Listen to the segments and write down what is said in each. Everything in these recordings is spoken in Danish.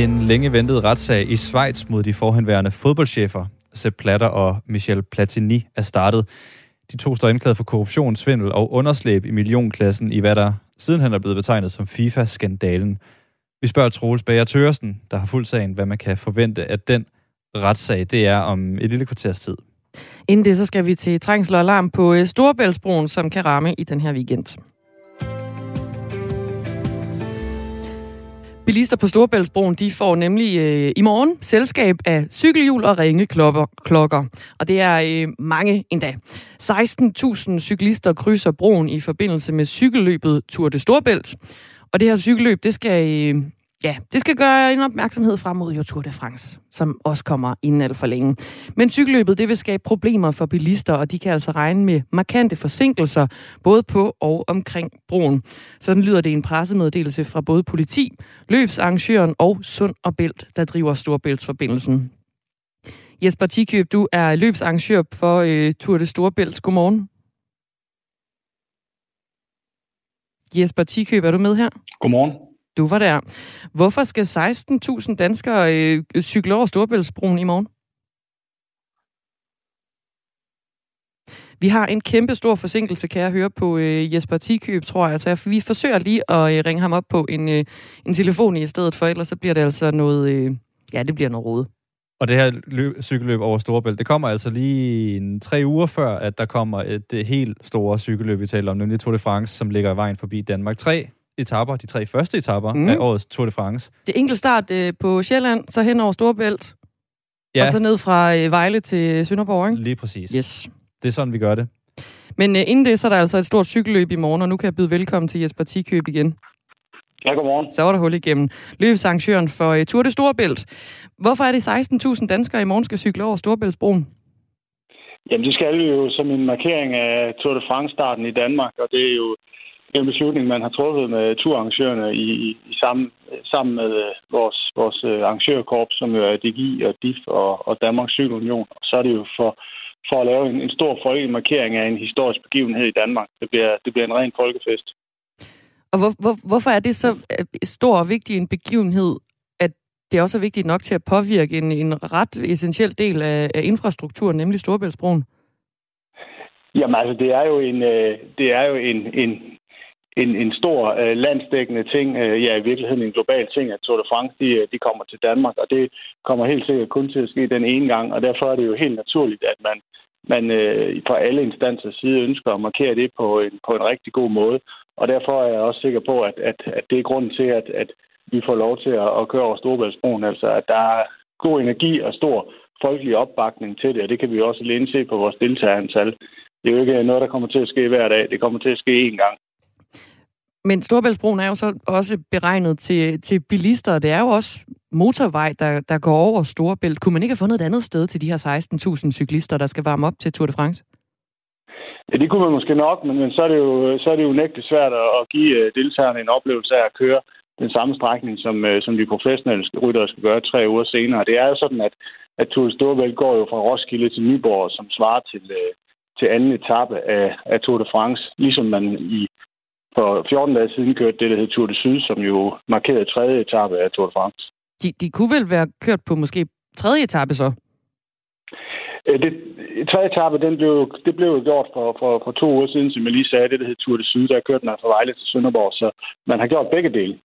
En længe ventet retssag i Schweiz mod de forhenværende fodboldchefer, Sepp Platter og Michel Platini, er startet. De to står anklaget for korruption, svindel og underslæb i millionklassen i hvad der sidenhen er blevet betegnet som FIFA-skandalen. Vi spørger Troels Bager Tørsen, der har fuldt sagen, hvad man kan forvente at den retssag. Det er om et lille kvarters tid. Inden det, så skal vi til trængsel og alarm på øh, Storebæltsbroen, som kan ramme i den her weekend. Bilister på Storebæltsbroen, de får nemlig øh, i morgen selskab af cykelhjul og ringeklokker. Og det er øh, mange endda. 16.000 cyklister krydser broen i forbindelse med cykelløbet Tour de Storebælt. Og det her cykelløb, det skal øh, Ja, det skal gøre en opmærksomhed frem mod jo Tour de France, som også kommer inden alt for længe. Men cykelløbet det vil skabe problemer for bilister, og de kan altså regne med markante forsinkelser, både på og omkring broen. Sådan lyder det i en pressemeddelelse fra både politi, løbsarrangøren og Sund og Bælt, der driver Storbæltsforbindelsen. Jesper Tikøb, du er løbsarrangør for øh, Tour de Storbælt. Godmorgen. Jesper Tikøb, er du med her? Godmorgen. Du var der. Hvorfor skal 16.000 danskere øh, cykle over Storbæltsbroen i morgen? Vi har en kæmpe stor forsinkelse, kan jeg høre på øh, Jesper Tikøb, tror jeg. Så vi forsøger lige at øh, ringe ham op på en, øh, en telefon i stedet, for ellers så bliver det altså noget... Øh, ja, det bliver noget rodet. Og det her løb, cykelløb over Storebælt, det kommer altså lige en tre uger før, at der kommer et, det helt store cykelløb, vi taler om, nemlig Tour de France, som ligger i vejen forbi Danmark 3 etaper, de tre første etaper mm. af årets Tour de France. Det er enkelt start øh, på Sjælland, så hen over Storbælt, ja. og så ned fra øh, Vejle til øh, Sønderborg, ikke? Lige præcis. Yes. Det er sådan, vi gør det. Men øh, inden det, så er der altså et stort cykelløb i morgen, og nu kan jeg byde velkommen til Jesper Tikøb igen. Ja, godmorgen. Så var der hul igennem. Løbsarrangøren for uh, Tour de Storebælt. Hvorfor er det 16.000 danskere i morgen skal cykle over Storebæltsbroen? Jamen, det skal jo som en markering af Tour de France-starten i Danmark, og det er jo en beslutning, man har truffet med turarrangørerne i, i, i sammen, sammen med øh, vores, vores øh, arrangørkorps, som jo er DGI og DIF og, og Danmarks Cykelunion. Og så er det jo for, for at lave en, en stor folkelig markering af en historisk begivenhed i Danmark. Det bliver, det bliver en ren folkefest. Og hvor, hvor, hvorfor er det så øh, stor og vigtig en begivenhed, at det også er vigtigt nok til at påvirke en, en ret essentiel del af, af infrastrukturen, nemlig Storebæltsbroen? Jamen altså, det er jo en, det er jo en, en, en, en stor øh, landsdækkende ting, øh, ja i virkeligheden en global ting, at Tour de France de, øh, de kommer til Danmark, og det kommer helt sikkert kun til at ske den ene gang, og derfor er det jo helt naturligt, at man, man øh, fra alle instanser side ønsker at markere det på en, på en rigtig god måde, og derfor er jeg også sikker på, at, at, at det er grunden til, at, at vi får lov til at, at køre over Storebæltsbroen, altså at der er god energi og stor folkelig opbakning til det, og det kan vi også alene se på vores deltagerantal. Det er jo ikke noget, der kommer til at ske hver dag. Det kommer til at ske én gang. Men Storebæltsbroen er jo så også beregnet til, til bilister, og det er jo også motorvej, der, der går over Storebælt. Kunne man ikke have fundet et andet sted til de her 16.000 cyklister, der skal varme op til Tour de France? Ja, det kunne man måske nok, men, men så, er det jo, så er det jo nægteligt svært at give øh, deltagerne en oplevelse af at køre den samme strækning, som, øh, som de professionelle ryttere skal gøre tre uger senere. Det er jo sådan, at, at Tour de Storebælt går jo fra Roskilde til Nyborg, som svarer til, øh, til anden etape af, af Tour de France, ligesom man i for 14 dage siden kørte det, der hed Tour de Syd, som jo markerede tredje etape af Tour de France. De, de kunne vel være kørt på måske tredje etape så? Øh, det, tredje etape, den blev, det blev jo gjort for, for, for to uger siden, som jeg lige sagde, det der hed Tour de Syd, der kørte man fra Vejle til Sønderborg, så man har gjort begge dele.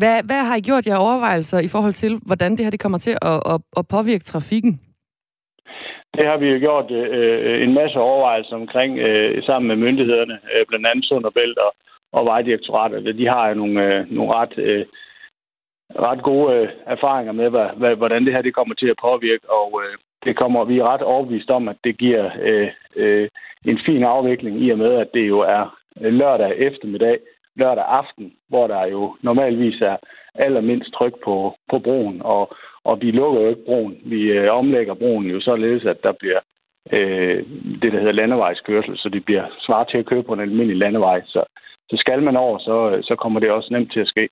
Hvad, hvad har I gjort jer overvejelser i forhold til, hvordan det her det kommer til at, at, at påvirke trafikken? Det har vi jo gjort øh, en masse overvejelser omkring øh, sammen med myndighederne, øh, blandt andet Sund og Bælt og, og Vejdirektoratet. Altså, de har jo nogle, øh, nogle ret, øh, ret gode øh, erfaringer med, hvad, hvad, hvordan det her det kommer til at påvirke, og øh, det kommer vi er ret overbevist om, at det giver øh, øh, en fin afvikling i og med, at det jo er øh, lørdag eftermiddag, lørdag aften, hvor der jo normalvis er allermindst tryk på, på broen, og, og vi lukker jo ikke broen. Vi øh, omlægger broen jo således, at der bliver øh, det, der hedder landevejskørsel, så det bliver svaret til at køre på en almindelig landevej. Så, så skal man over, så, øh, så kommer det også nemt til at ske.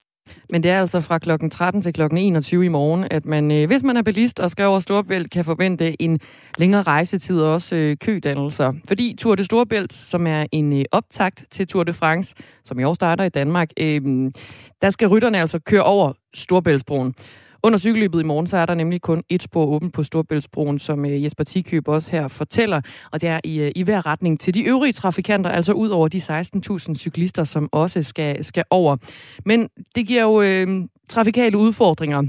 Men det er altså fra klokken 13 til klokken 21 i morgen, at man, øh, hvis man er bilist og skal over Storbælt, kan forvente en længere rejsetid og også øh, kødannelser. Fordi Tour de Storbælt, som er en øh, optakt til Tour de France, som i år starter i Danmark, øh, der skal rytterne altså køre over Storbæltsbroen. Under cykelløbet i morgen, så er der nemlig kun et spor åbent på Storbæltsbroen, som øh, Jesper Tikøb også her fortæller, og det er i, øh, i hver retning til de øvrige trafikanter, altså ud over de 16.000 cyklister, som også skal, skal over. Men det giver jo øh, trafikale udfordringer.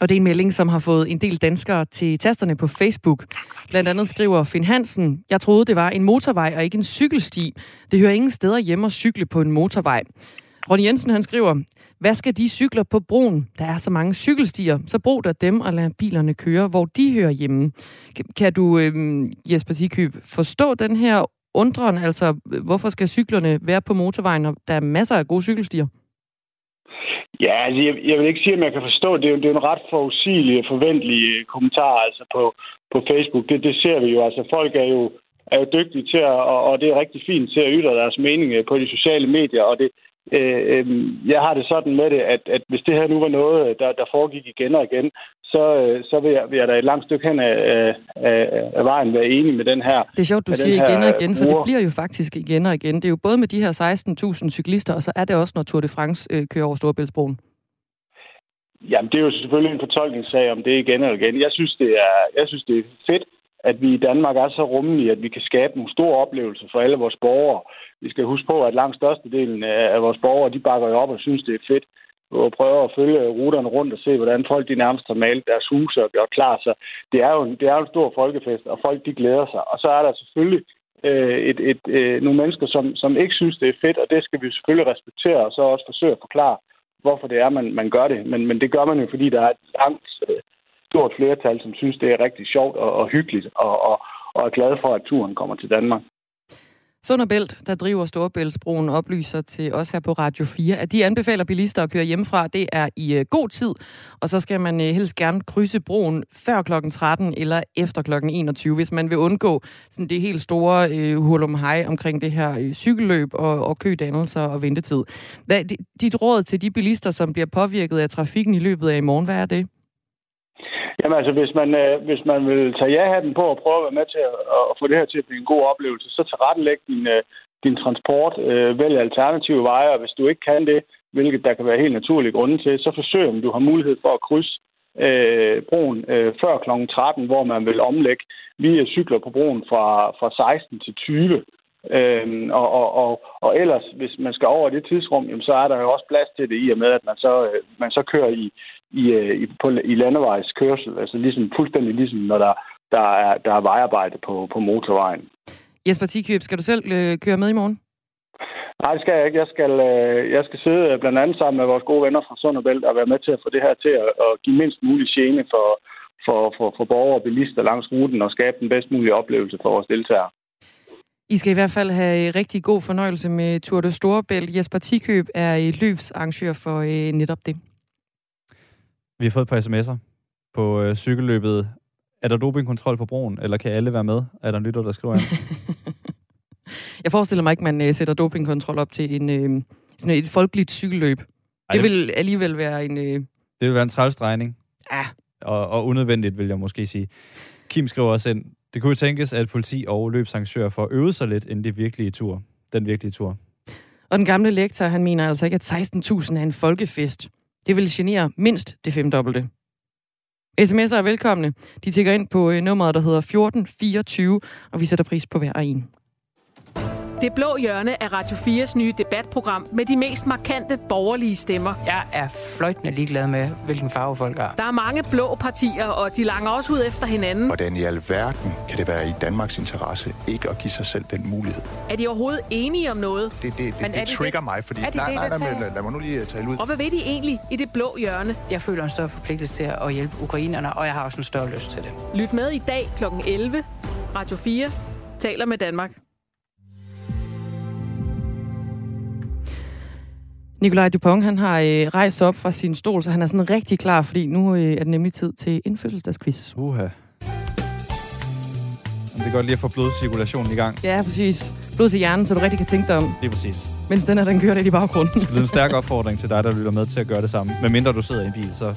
Og det er en melding, som har fået en del danskere til tasterne på Facebook. Blandt andet skriver Finn Hansen, jeg troede, det var en motorvej og ikke en cykelsti. Det hører ingen steder hjemme at cykle på en motorvej. Ronny Jensen han skriver, hvad skal de cykler på broen? Der er så mange cykelstier, så brug der dem og lad bilerne køre, hvor de hører hjemme. Kan du, øh, Jesper Sikøb, forstå den her undren? Altså, hvorfor skal cyklerne være på motorvejen, når der er masser af gode cykelstier? Ja, altså, jeg, jeg vil ikke sige, at jeg kan forstå det. Er jo, det er en ret forudsigelig og forventelig øh, kommentar altså på, på Facebook. Det, det ser vi jo. Altså, folk er jo, er jo dygtige til at, og, og det er rigtig fint til at ytre deres mening øh, på de sociale medier, og det, Øh, øh, jeg har det sådan med det, at, at hvis det her nu var noget, der, der foregik igen og igen, så, øh, så vil, jeg, vil jeg da et langt stykke hen af, af, af vejen være enig med den her. Det er sjovt, du siger igen og igen, for det bliver jo faktisk igen og igen. Det er jo både med de her 16.000 cyklister, og så er det også, når Tour de France øh, kører over Storebæltsbroen. Jamen, det er jo selvfølgelig en fortolkningssag, om det er igen og igen. Jeg synes, det er, jeg synes, det er fedt, at vi i Danmark er så rummelige, at vi kan skabe nogle store oplevelser for alle vores borgere. Vi skal huske på, at langt størstedelen af vores borgere, de bakker jo op og synes, det er fedt og prøver at følge ruterne rundt og se, hvordan folk de nærmest har malet deres huse og gjort klar. Så det er jo, det er jo en stor folkefest, og folk de glæder sig. Og så er der selvfølgelig øh, et, et, øh, nogle mennesker, som, som ikke synes, det er fedt, og det skal vi selvfølgelig respektere, og så også forsøge at forklare, hvorfor det er, man, man gør det. Men, men det gør man jo, fordi der er et langt øh, stort flertal, som synes, det er rigtig sjovt og, og hyggeligt, og, og, og er glade for, at turen kommer til Danmark. Sund Bælt, der driver Storebæltsbroen, oplyser til os her på Radio 4, at de anbefaler bilister at køre hjemmefra. Det er i uh, god tid, og så skal man uh, helst gerne krydse broen før kl. 13 eller efter kl. 21, hvis man vil undgå sådan det helt store øh, uh, hurlum hej omkring det her uh, cykelløb og, og kødannelser og ventetid. Hvad, dit råd til de bilister, som bliver påvirket af trafikken i løbet af i morgen, hvad er det? Jamen altså, hvis man, øh, hvis man vil tage ja-hatten på og prøve at være med til at, at få det her til at blive en god oplevelse, så tilrettelæg din, øh, din transport, øh, vælg alternative veje, og hvis du ikke kan det, hvilket der kan være helt naturlige grunde til, så forsøg, om du har mulighed for at krydse øh, broen øh, før kl. 13, hvor man vil omlægge. Vi cykler på broen fra, fra 16 til 20, Øhm, og, og, og, og ellers, hvis man skal over det tidsrum, jamen, så er der jo også plads til det i og med, at man så, øh, man så kører i, i, øh, i, på, i landevejskørsel. Altså ligesom, fuldstændig ligesom, når der, der, er, der er vejarbejde på, på motorvejen. Jesper Tikøb, skal du selv øh, køre med i morgen? Nej, det skal jeg ikke. Jeg skal, øh, jeg skal sidde øh, blandt andet sammen med vores gode venner fra Sund og Bælt og være med til at få det her til at, at give mindst mulig gene for, for, for, for borgere og bilister langs ruten og skabe den bedst mulige oplevelse for vores deltagere. I skal i hvert fald have rigtig god fornøjelse med Tour de Storebælt. Jesper Tikøb er løbsarrangør for øh, netop det. Vi har fået et par sms'er på øh, cykelløbet. Er der dopingkontrol på broen, eller kan alle være med? Er der en lytter, der skriver ind? Jeg forestiller mig ikke, man øh, sætter dopingkontrol op til en, øh, sådan et folkeligt cykelløb. Ej, det vil alligevel være en... Øh... Det vil være en trælsdrejning. Ja. Og, og unødvendigt, vil jeg måske sige. Kim skriver også ind, det kunne tænkes, at politi og løbsarrangører får øvet sig lidt inden det virkelige tur. Den virkelige tur. Og den gamle lektor, han mener altså ikke, at 16.000 er en folkefest. Det vil genere mindst det femdobbelte. SMS'er er velkomne. De tigger ind på øh, nummeret, der hedder 1424, og vi sætter pris på hver en. Det blå hjørne er Radio 4's nye debatprogram med de mest markante borgerlige stemmer. Jeg er fløjtende ligeglad med, hvilken farve folk har. Der er mange blå partier, og de langer også ud efter hinanden. Hvordan i alverden kan det være i Danmarks interesse ikke at give sig selv den mulighed? Er de overhovedet enige om noget? Det, det, det, det, det trigger det, mig, fordi... Er det nej, det, nej, nej, nej, lad, lad mig nu lige tale ud. Og hvad ved de egentlig i det blå hjørne? Jeg føler en større forpligtelse til at hjælpe ukrainerne, og jeg har også en større lyst til det. Lyt med i dag kl. 11. Radio 4 taler med Danmark. Nikolaj Dupont, han har øh, rejst op fra sin stol, så han er sådan rigtig klar, fordi nu øh, er det nemlig tid til en fødselsdagsquiz. Uha. Det er godt lige at få blodcirkulationen i gang. Ja, præcis. blod til hjernen, så du rigtig kan tænke dig om, Lige præcis. mens den her, den kører lidt i baggrunden. Det er en stærk opfordring til dig, der lytter med til at gøre det samme. Men mindre du sidder i en bil, så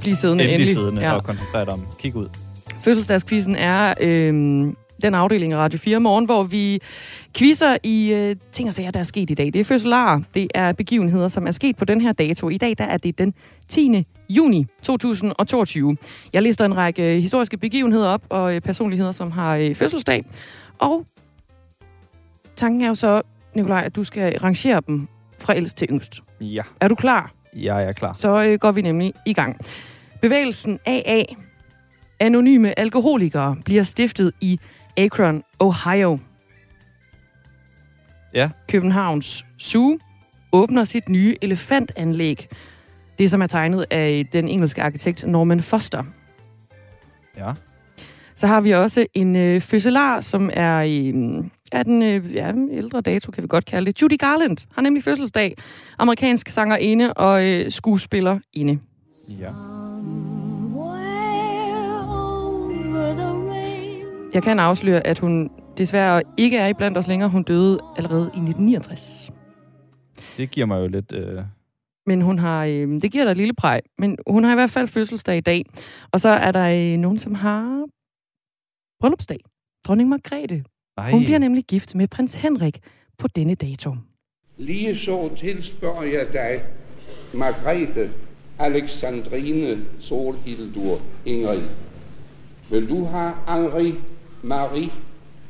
Bliv siddende endelig, endelig. siddende Ja. og koncentrere dig om. Kig ud. Fødselsdagskvisten er øh, den afdeling af Radio 4 morgen, hvor vi quizzer i øh, ting og sager, der er sket i dag. Det er fødselarer, det er begivenheder, som er sket på den her dato. I dag der er det den 10. juni 2022. Jeg lister en række historiske begivenheder op og øh, personligheder, som har øh, fødselsdag. Og tanken er jo så, Nikolaj, at du skal rangere dem fra ældst til yngst. Ja, Er du klar? jeg er klar. Så øh, går vi nemlig i gang. Bevægelsen AA, anonyme alkoholikere, bliver stiftet i Akron, Ohio. Ja. Københavns Zoo åbner sit nye elefantanlæg. Det, som er tegnet af den engelske arkitekt Norman Foster. Ja. Så har vi også en øh, fødselar, som er i er den øh, ja, ældre dato, kan vi godt kalde det. Judy Garland har nemlig fødselsdag. Amerikansk sangerinde og øh, skuespillerinde. Ja. Jeg kan afsløre, at hun desværre ikke er i blandt os længere. Hun døde allerede i 1969. Det giver mig jo lidt... Øh... Men hun har, øh, det giver dig et lille præg, men hun har i hvert fald fødselsdag i dag. Og så er der øh, nogen, som har bryllupsdag. Dronning Margrethe. Nej. Hun bliver nemlig gift med prins Henrik på denne dato. Lige så tilspørger jeg dig, Margrethe Alexandrine Solhildur Ingrid. Vil du have Henri, Marie,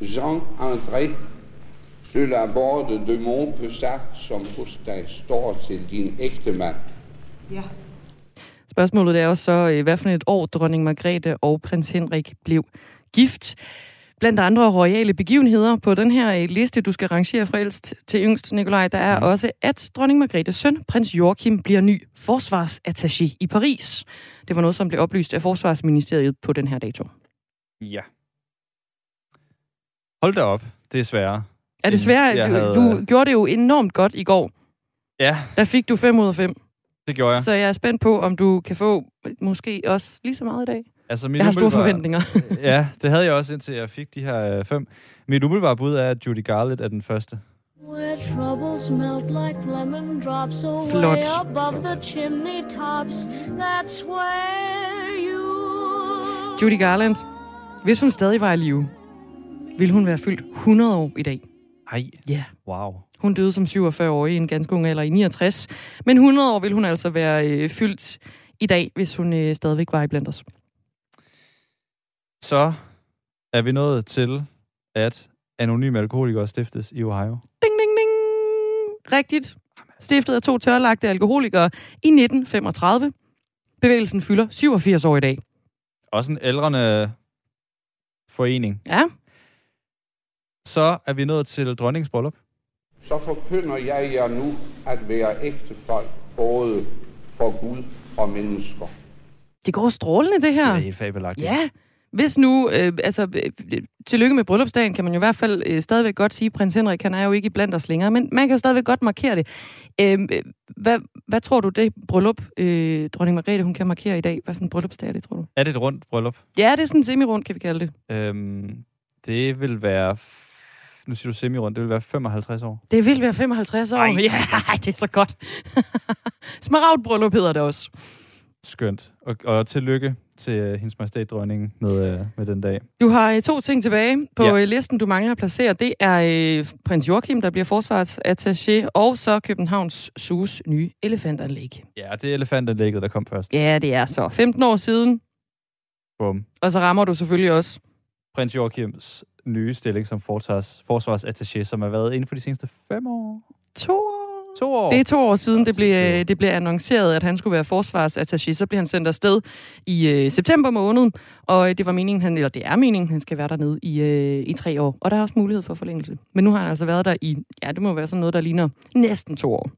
Jean André de la Borde de Montpessat, som hos dig står til din ægte mand? Spørgsmålet er også så, øh, hvad for et år dronning Margrethe og prins Henrik blev gift. Blandt andre royale begivenheder på den her øh, liste, du skal rangere fra ældst til yngst, Nikolaj, der er også, at dronning Margrethes søn, prins Joachim, bliver ny forsvarsattaché i Paris. Det var noget, som blev oplyst af Forsvarsministeriet på den her dato. Ja. Hold da op. Det er sværere. Er det End svært? jeg Du, havde- du gjorde det jo enormt godt i går. Ja, Der fik du 5 ud af 5. det gjorde jeg. Så jeg er spændt på, om du kan få måske også lige så meget i dag. Altså, mit Jeg har store forventninger. ja, det havde jeg også, indtil jeg fik de her øh, fem. Mit umiddelbare bud er, at Judy Garland er den første. Flot. Judy Garland, hvis hun stadig var i live, ville hun være fyldt 100 år i dag. Ej, Ja. Yeah. wow. Hun døde som 47-årig i en ganske ung alder i 69. Men 100 år ville hun altså være øh, fyldt i dag, hvis hun øh, stadigvæk var i blandt os. Så er vi nået til, at anonyme alkoholikere stiftes i Ohio. Ding, ding, ding. Rigtigt. Stiftet af to tørlagte alkoholikere i 1935. Bevægelsen fylder 87 år i dag. Også en ældrende forening. Ja, Så er vi nået til dronningens bryllup. Så forkynder jeg jer nu at være ægte folk, både for Gud og mennesker. det går strålende, det Det her. er helt fabelagtigt. Ja, hvis nu, øh, altså, øh, tillykke med bryllupsdagen, kan man jo i hvert fald øh, stadigvæk godt sige, prins Henrik, han er jo ikke blandt os længere, men man kan jo stadigvæk godt markere det. Øh, øh, hvad, hvad tror du, det bryllup, øh, dronning Margrethe, hun kan markere i dag? Hvad for en bryllupsdag er det, tror du? Er det et rundt bryllup? Ja, det er sådan semi-rundt, kan vi kalde det. Øhm, det vil være... Nu siger du semi-rundt. Det vil være 55 år. Det vil være 55 år. Ej. Ja, det er så godt. Smaragd bryllup hedder det også. Skønt. Og, og tillykke til uh, hendes majestæt dronningen med, uh, med den dag. Du har øh, to ting tilbage på Ja. ja. listen, du mangler at placere. Det er øh, prins Joachim, der bliver forsvarsattaché, og så Københavns Sus nye elefantanlæg. Ja, det er elefantanlægget, der kom først. Ja, det er så 15 år siden, Bum. og så rammer du selvfølgelig også. Prins Joachims nye stilling som forsvars, forsvarsattaché, som har været inden for de seneste fem år. To år. To år. Det er to år siden, det blev, øh, det blev annonceret, at han skulle være forsvarsattaché. Så blev han sendt afsted i øh, september måned, og øh, det var meningen, han, eller det er meningen, han skal være dernede i, øh, i tre år. Og der er også mulighed for forlængelse. Men nu har han altså været der i, ja, det må være sådan noget, der ligner næsten to år.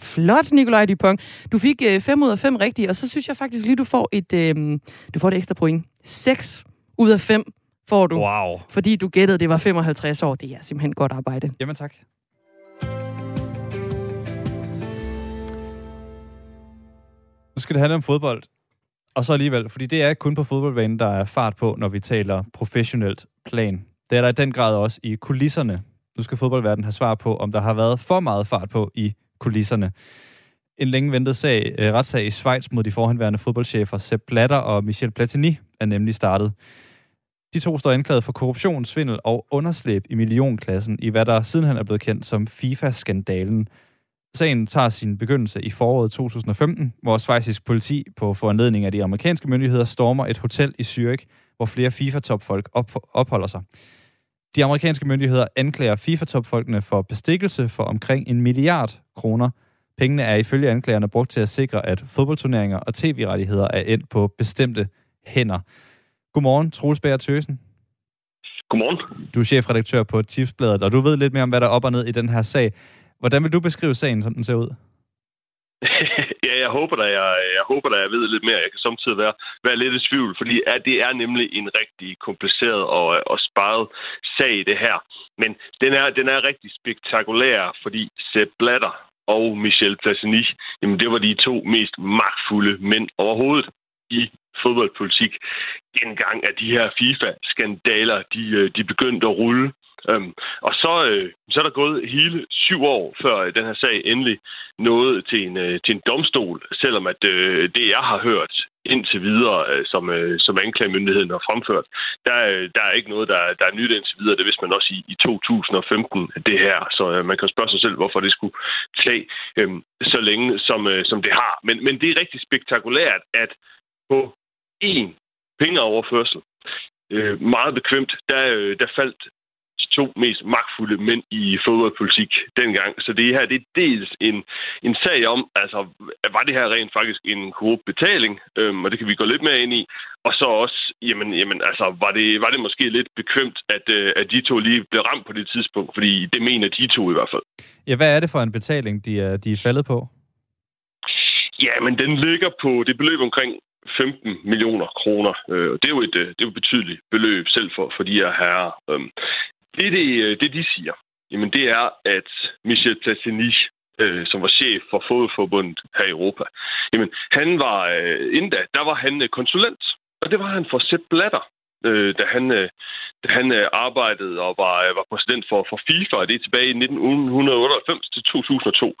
Flot, Nikolaj Dupont. Du fik 5 ud af 5 rigtige, og så synes jeg faktisk lige, du får et, øh, du får et ekstra point. 6 ud af 5 får du, Wow. fordi du gættede, det var 55 år. Det er simpelthen godt arbejde. Jamen tak. Nu skal det handle om fodbold. Og så alligevel, fordi det er kun på fodboldbanen, der er fart på, når vi taler professionelt plan. Det er der i den grad også i kulisserne Nu skal fodboldverdenen have svar på, om der har været for meget fart på i kulisserne. En længe ventet sag, øh, retssag i Schweiz mod de forhenværende fodboldchefer Sepp Blatter og Michel Platini er nemlig startet. De to står anklaget for korruption, svindel og underslæb i millionklassen i hvad der sidenhen er blevet kendt som FIFA-skandalen. Sagen tager sin begyndelse i foråret 2015, hvor svejsisk politi på foranledning af de amerikanske myndigheder stormer et hotel i Zürich, hvor flere FIFA-topfolk op- opholder sig. De amerikanske myndigheder anklager FIFA-topfolkene for bestikkelse for omkring en milliard kroner. Pengene er ifølge anklagerne brugt til at sikre, at fodboldturneringer og tv-rettigheder er endt på bestemte hænder. Godmorgen, Troels Bager Tøsen. Godmorgen. Du er chefredaktør på Tipsbladet, og du ved lidt mere om, hvad der er op og ned i den her sag. Hvordan vil du beskrive sagen, som den ser ud? ja, jeg håber da, jeg, jeg håber da, jeg ved lidt mere. Jeg kan samtidig være, være lidt i tvivl, fordi ja, det er nemlig en rigtig kompliceret og, og sparet sag, det her. Men den er, den er rigtig spektakulær, fordi Sepp Blatter og Michel Platini, jamen det var de to mest magtfulde mænd overhovedet i fodboldpolitik. dengang at de her FIFA-skandaler, de, øh, de begyndte at rulle. Øhm, og så, øh, så er der gået hele syv år, før øh, den her sag endelig nåede til en, øh, til en domstol, selvom at øh, det, jeg har hørt indtil videre, øh, som, øh, som anklagemyndigheden har fremført, der, øh, der er ikke noget, der, der er nyt indtil videre. Det vidste man også i, i 2015, det her. Så øh, man kan spørge sig selv, hvorfor det skulle tage øh, så længe, som, øh, som det har. Men, men det er rigtig spektakulært, at på én pengeoverførsel, øh, meget bekvemt, der, øh, der faldt de to mest magtfulde mænd i fodboldpolitik dengang. Så det her det er dels en, en sag om, altså, var det her rent faktisk en korrupt betaling, øhm, og det kan vi gå lidt mere ind i, og så også, jamen, jamen altså, var det, var det måske lidt bekvemt, at, øh, at de to lige blev ramt på det tidspunkt, fordi det mener de to i hvert fald. Ja, hvad er det for en betaling, de er, de er faldet på? Ja, men den ligger på det beløb omkring 15 millioner kroner. Øh, det er jo et, øh, det er jo et betydeligt beløb selv for, for de her herrer. Øhm, det, det, øh, det, de siger, jamen det er, at Michel Platini, øh, som var chef for fodboldforbundet her i Europa, jamen han var, øh, inden da, der var han øh, konsulent, og det var han for Sepp Blatter, øh, da han, øh, da han øh, arbejdede og var, øh, var præsident for, for FIFA, og det er tilbage i 1998 til 2002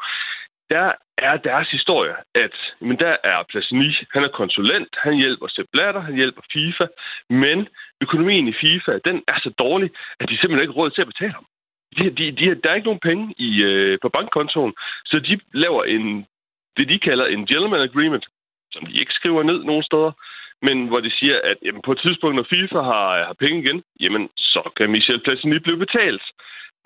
der er deres historie, at men der er Platini, han er konsulent, han hjælper Sepp Blatter, han hjælper FIFA, men økonomien i FIFA, den er så dårlig, at de simpelthen ikke har råd til at betale ham. De, de, de, der er ikke nogen penge i, øh, på bankkontoen, så de laver en, det, de kalder en gentleman agreement, som de ikke skriver ned nogen steder, men hvor de siger, at jamen, på et tidspunkt, når FIFA har, har penge igen, jamen, så kan Michel Platini blive betalt.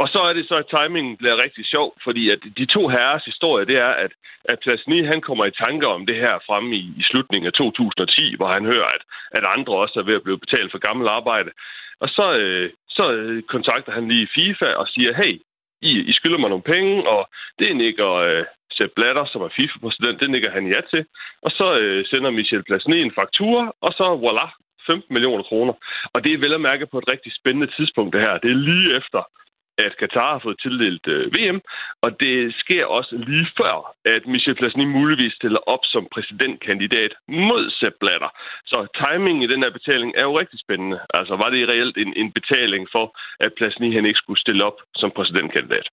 Og så er det så, at timingen bliver rigtig sjov, fordi at de to herres historie, det er, at, at Plasny, han kommer i tanker om det her fremme i, i slutningen af 2010, hvor han hører, at, at andre også er ved at blive betalt for gammel arbejde. Og så, øh, så øh, kontakter han lige FIFA og siger, hey, I, I skylder mig nogle penge, og det nikker øh, Sepp Blatter, som er FIFA-præsident, det nikker han ja til. Og så øh, sender Michel Plasny en faktura, og så voilà, 15 millioner kroner. Og det er vel at mærke på et rigtig spændende tidspunkt, det her. Det er lige efter at Katar har fået tildelt øh, VM, og det sker også lige før, at Michel Platini muligvis stiller op som præsidentkandidat mod Sepp Blatter. Så timingen i den her betaling er jo rigtig spændende. Altså var det reelt en, en betaling for, at Platini han ikke skulle stille op som præsidentkandidat?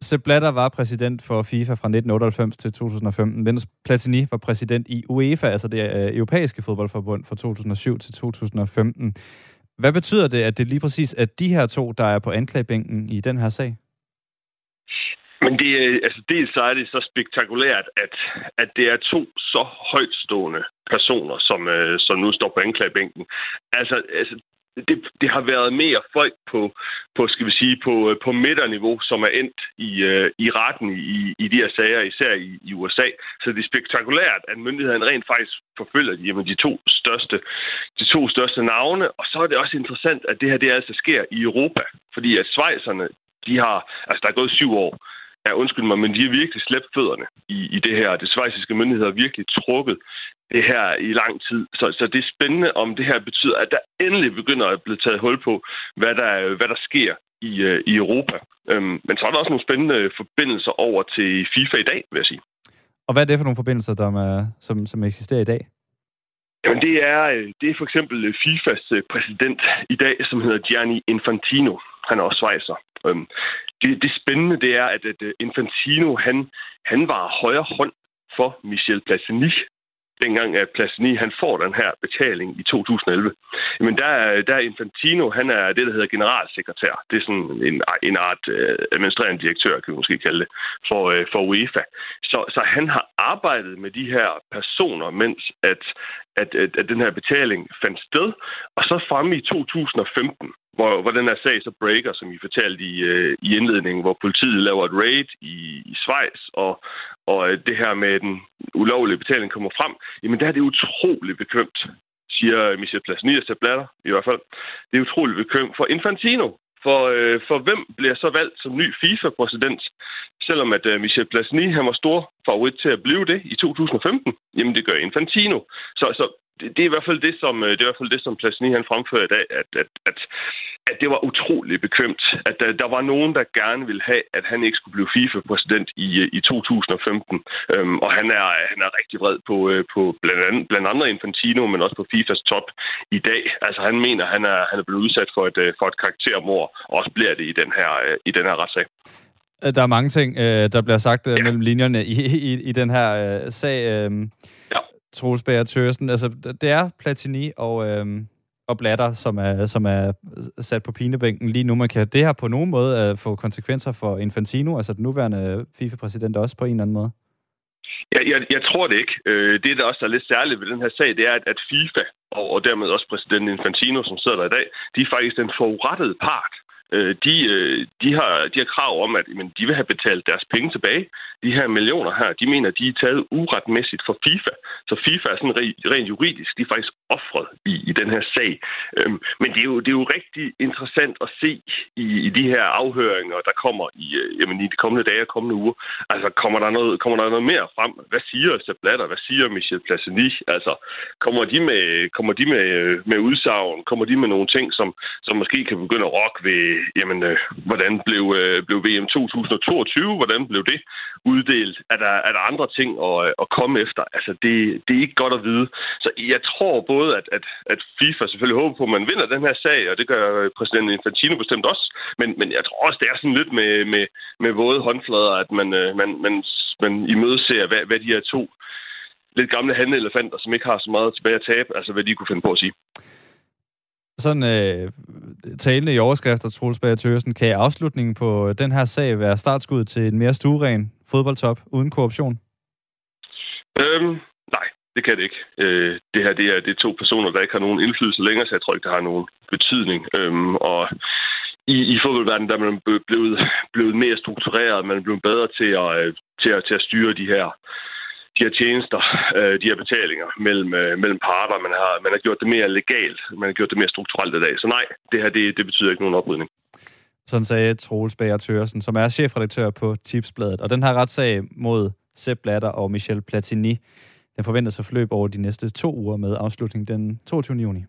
Sepp Blatter var præsident for FIFA fra 1998 til 2015, mens Platini var præsident i UEFA, altså det øh, europæiske fodboldforbund fra 2007 til 2015. Hvad betyder det, at det lige præcis er de her to, der er på anklagebænken i den her sag? Men det er, altså dels så er det så spektakulært, at, at det er to så højtstående personer, som, øh, som nu står på anklagebænken. Altså, altså det, det har været mere folk på, på skal vi sige, på, øh, på midterniveau, som er endt i, øh, i retten i, i de her sager, især i, i USA. Så det er spektakulært, at myndighederne rent faktisk forfølger jamen, de to største de to største navne. Og så er det også interessant, at det her det altså sker i Europa. Fordi at Schweizerne, de har, altså der er gået syv år, Ja, undskyld mig, men de har virkelig slæbt fødderne i, i det her. Det svejsiske myndigheder har virkelig trukket det her i lang tid. Så, så det er spændende, om det her betyder, at der endelig begynder at blive taget hul på, hvad der, hvad der sker i, øh, i Europa. Øhm, men så er der også nogle spændende forbindelser over til FIFA i dag, vil jeg sige. Og hvad er det for nogle forbindelser, der er, som, som eksisterer i dag? Jamen, det er, øh, det er for eksempel FIFAs øh, præsident i dag, som hedder Gianni Infantino. Han er også svejser. Øhm, det, det spændende, det er, at, at øh, Infantino, han, han var højre hånd for Michel Platini, dengang at Plasini, han får den her betaling i 2011. Men der, der er Infantino, han er det, der hedder generalsekretær. Det er sådan en, en art øh, administrerende direktør, kan vi måske kalde det, for, øh, for UEFA. Så, så han har arbejdet med de her personer, mens at, at, at, at den her betaling fandt sted. Og så fremme i 2015, hvor, hvor den her sag så breaker, som I fortalte i, øh, i indledningen, hvor politiet laver et raid i, i Schweiz, og, og øh, det her med den ulovlige betaling kommer frem, jamen der er det utroligt bekymt, siger Michel Platini til Blatter i hvert fald. Det er utroligt bekymt for Infantino. For, øh, for hvem bliver så valgt som ny FIFA-præsident? Selvom at øh, Michel Platini han var stor favorit til at blive det i 2015, jamen det gør Infantino. Så, så det, det, er i hvert fald det, som øh, det er i hvert fald det, som Platini han fremfører i dag, at, at, at, at det var utroligt bekvemt. At der, der var nogen, der gerne ville have, at han ikke skulle blive FIFA-præsident i, øh, i 2015. Øhm, og han er, han er rigtig vred på, øh, på blandt, andet, blandt andre Infantino, men også på FIFAs top i dag. Altså han mener, han er, han er blevet udsat for et, for et karaktermord, og også bliver det i den her, i den her retssag. Der er mange ting, der bliver sagt øh, mellem linjerne i, i, i den her sag. Troels Bager Tørsen. Altså, det er Platini og, øh, og Blatter, som er, som er sat på pinebænken lige nu. Man kan det her på nogen måde øh, få konsekvenser for Infantino, altså den nuværende FIFA-præsident også på en eller anden måde. Jeg, jeg, jeg tror det ikke. Øh, det, der også er lidt særligt ved den her sag, det er, at, at FIFA, og, og dermed også præsident Infantino, som sidder der i dag, de er faktisk den forurettede part. Øh, de, øh, de, har, de har krav om, at men, de vil have betalt deres penge tilbage. De her millioner her, de mener, de er taget uretmæssigt for FIFA. Så FIFA er sådan rent, juridisk, de er faktisk offret i, i den her sag. Øhm, men det er, jo, det er jo rigtig interessant at se i, i de her afhøringer, der kommer i, øh, jamen, i de kommende dage og kommende uger. Altså, kommer der noget, kommer der noget mere frem? Hvad siger Sepp Blatter? Hvad siger Michel Platini? Altså, kommer de med, kommer de med, øh, med udsagn? Kommer de med nogle ting, som, som måske kan begynde at rokke ved, jamen, øh, hvordan blev, øh, blev VM 2022? Hvordan blev det uddelt? Er der, er der andre ting at, øh, at komme efter? Altså, det, det er ikke godt at vide. Så jeg tror både, at, at, at FIFA selvfølgelig håber på, at man vinder den her sag, og det gør præsident Infantino bestemt også. Men, men jeg tror også, det er sådan lidt med, med, med våde håndflader, at man, øh, man, man, man imødeser, hvad, hvad de her to lidt gamle handelefanter, som ikke har så meget tilbage at tabe, altså hvad de kunne finde på at sige. Sådan øh, talende i overskrifter, Troels Bager kan afslutningen på øh, den her sag være startskud til en mere stueren fodboldtop uden korruption? Øhm, nej, det kan det ikke. Øh, det her det er, det er to personer, der ikke har nogen indflydelse længere, så jeg tror ikke, det har nogen betydning. Øhm, og i, i fodboldverdenen der er man blevet, blevet mere struktureret, man er blevet bedre til at, øh, til at, til at styre de her de her tjenester, øh, de her betalinger mellem, øh, mellem parter. Man har, man har gjort det mere legalt, man har gjort det mere strukturelt i dag. Så nej, det her det, det betyder ikke nogen oprydning. Sådan sagde Troels Bager Tørsen, som er chefredaktør på Tipsbladet. Og den her retssag mod Sepp Blatter og Michel Platini, den forventes at forløbe over de næste to uger med afslutning den 22. juni.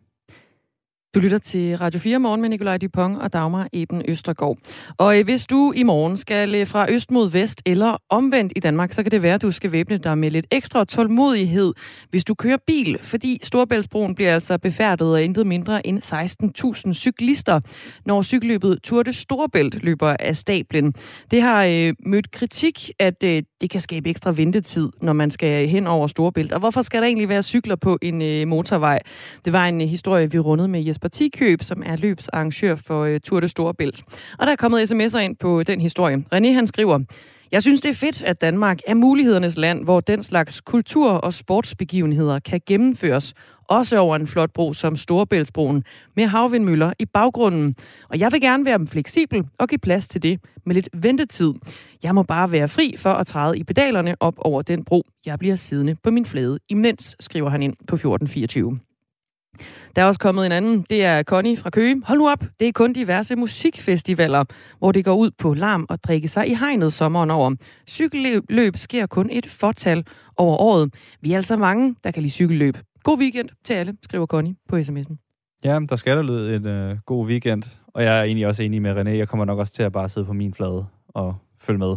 Du lytter til Radio 4 morgen med Nikolaj Dupont og Dagmar Eben Østergaard. Og øh, hvis du i morgen skal øh, fra øst mod vest eller omvendt i Danmark, så kan det være, at du skal væbne dig med lidt ekstra tålmodighed, hvis du kører bil, fordi Storebæltsbroen bliver altså befærdet af intet mindre end 16.000 cyklister, når cykelløbet Tour de Storebælt løber af stablen. Det har øh, mødt kritik, at øh, det kan skabe ekstra ventetid, når man skal hen over Storebælt. Og hvorfor skal der egentlig være cykler på en øh, motorvej? Det var en øh, historie, vi rundede med Jesper Partikøb, som er løbsarrangør for øh, Tour de Storebælt. Og der er kommet sms'er ind på den historie. René han skriver, jeg synes, det er fedt, at Danmark er mulighedernes land, hvor den slags kultur- og sportsbegivenheder kan gennemføres, også over en flot bro som Storebæltsbroen, med havvindmøller i baggrunden. Og jeg vil gerne være fleksibel og give plads til det med lidt ventetid. Jeg må bare være fri for at træde i pedalerne op over den bro. Jeg bliver siddende på min flade imens, skriver han ind på 1424. Der er også kommet en anden. Det er Connie fra Køge. Hold nu op, det er kun diverse musikfestivaler, hvor det går ud på larm og drikke sig i hegnet sommeren over. Cykelløb sker kun et fortal over året. Vi er altså mange, der kan lide cykelløb. God weekend til alle, skriver Connie på sms'en. Ja, der skal der lyde en øh, god weekend. Og jeg er egentlig også enig med René. Jeg kommer nok også til at bare sidde på min flade og følge med.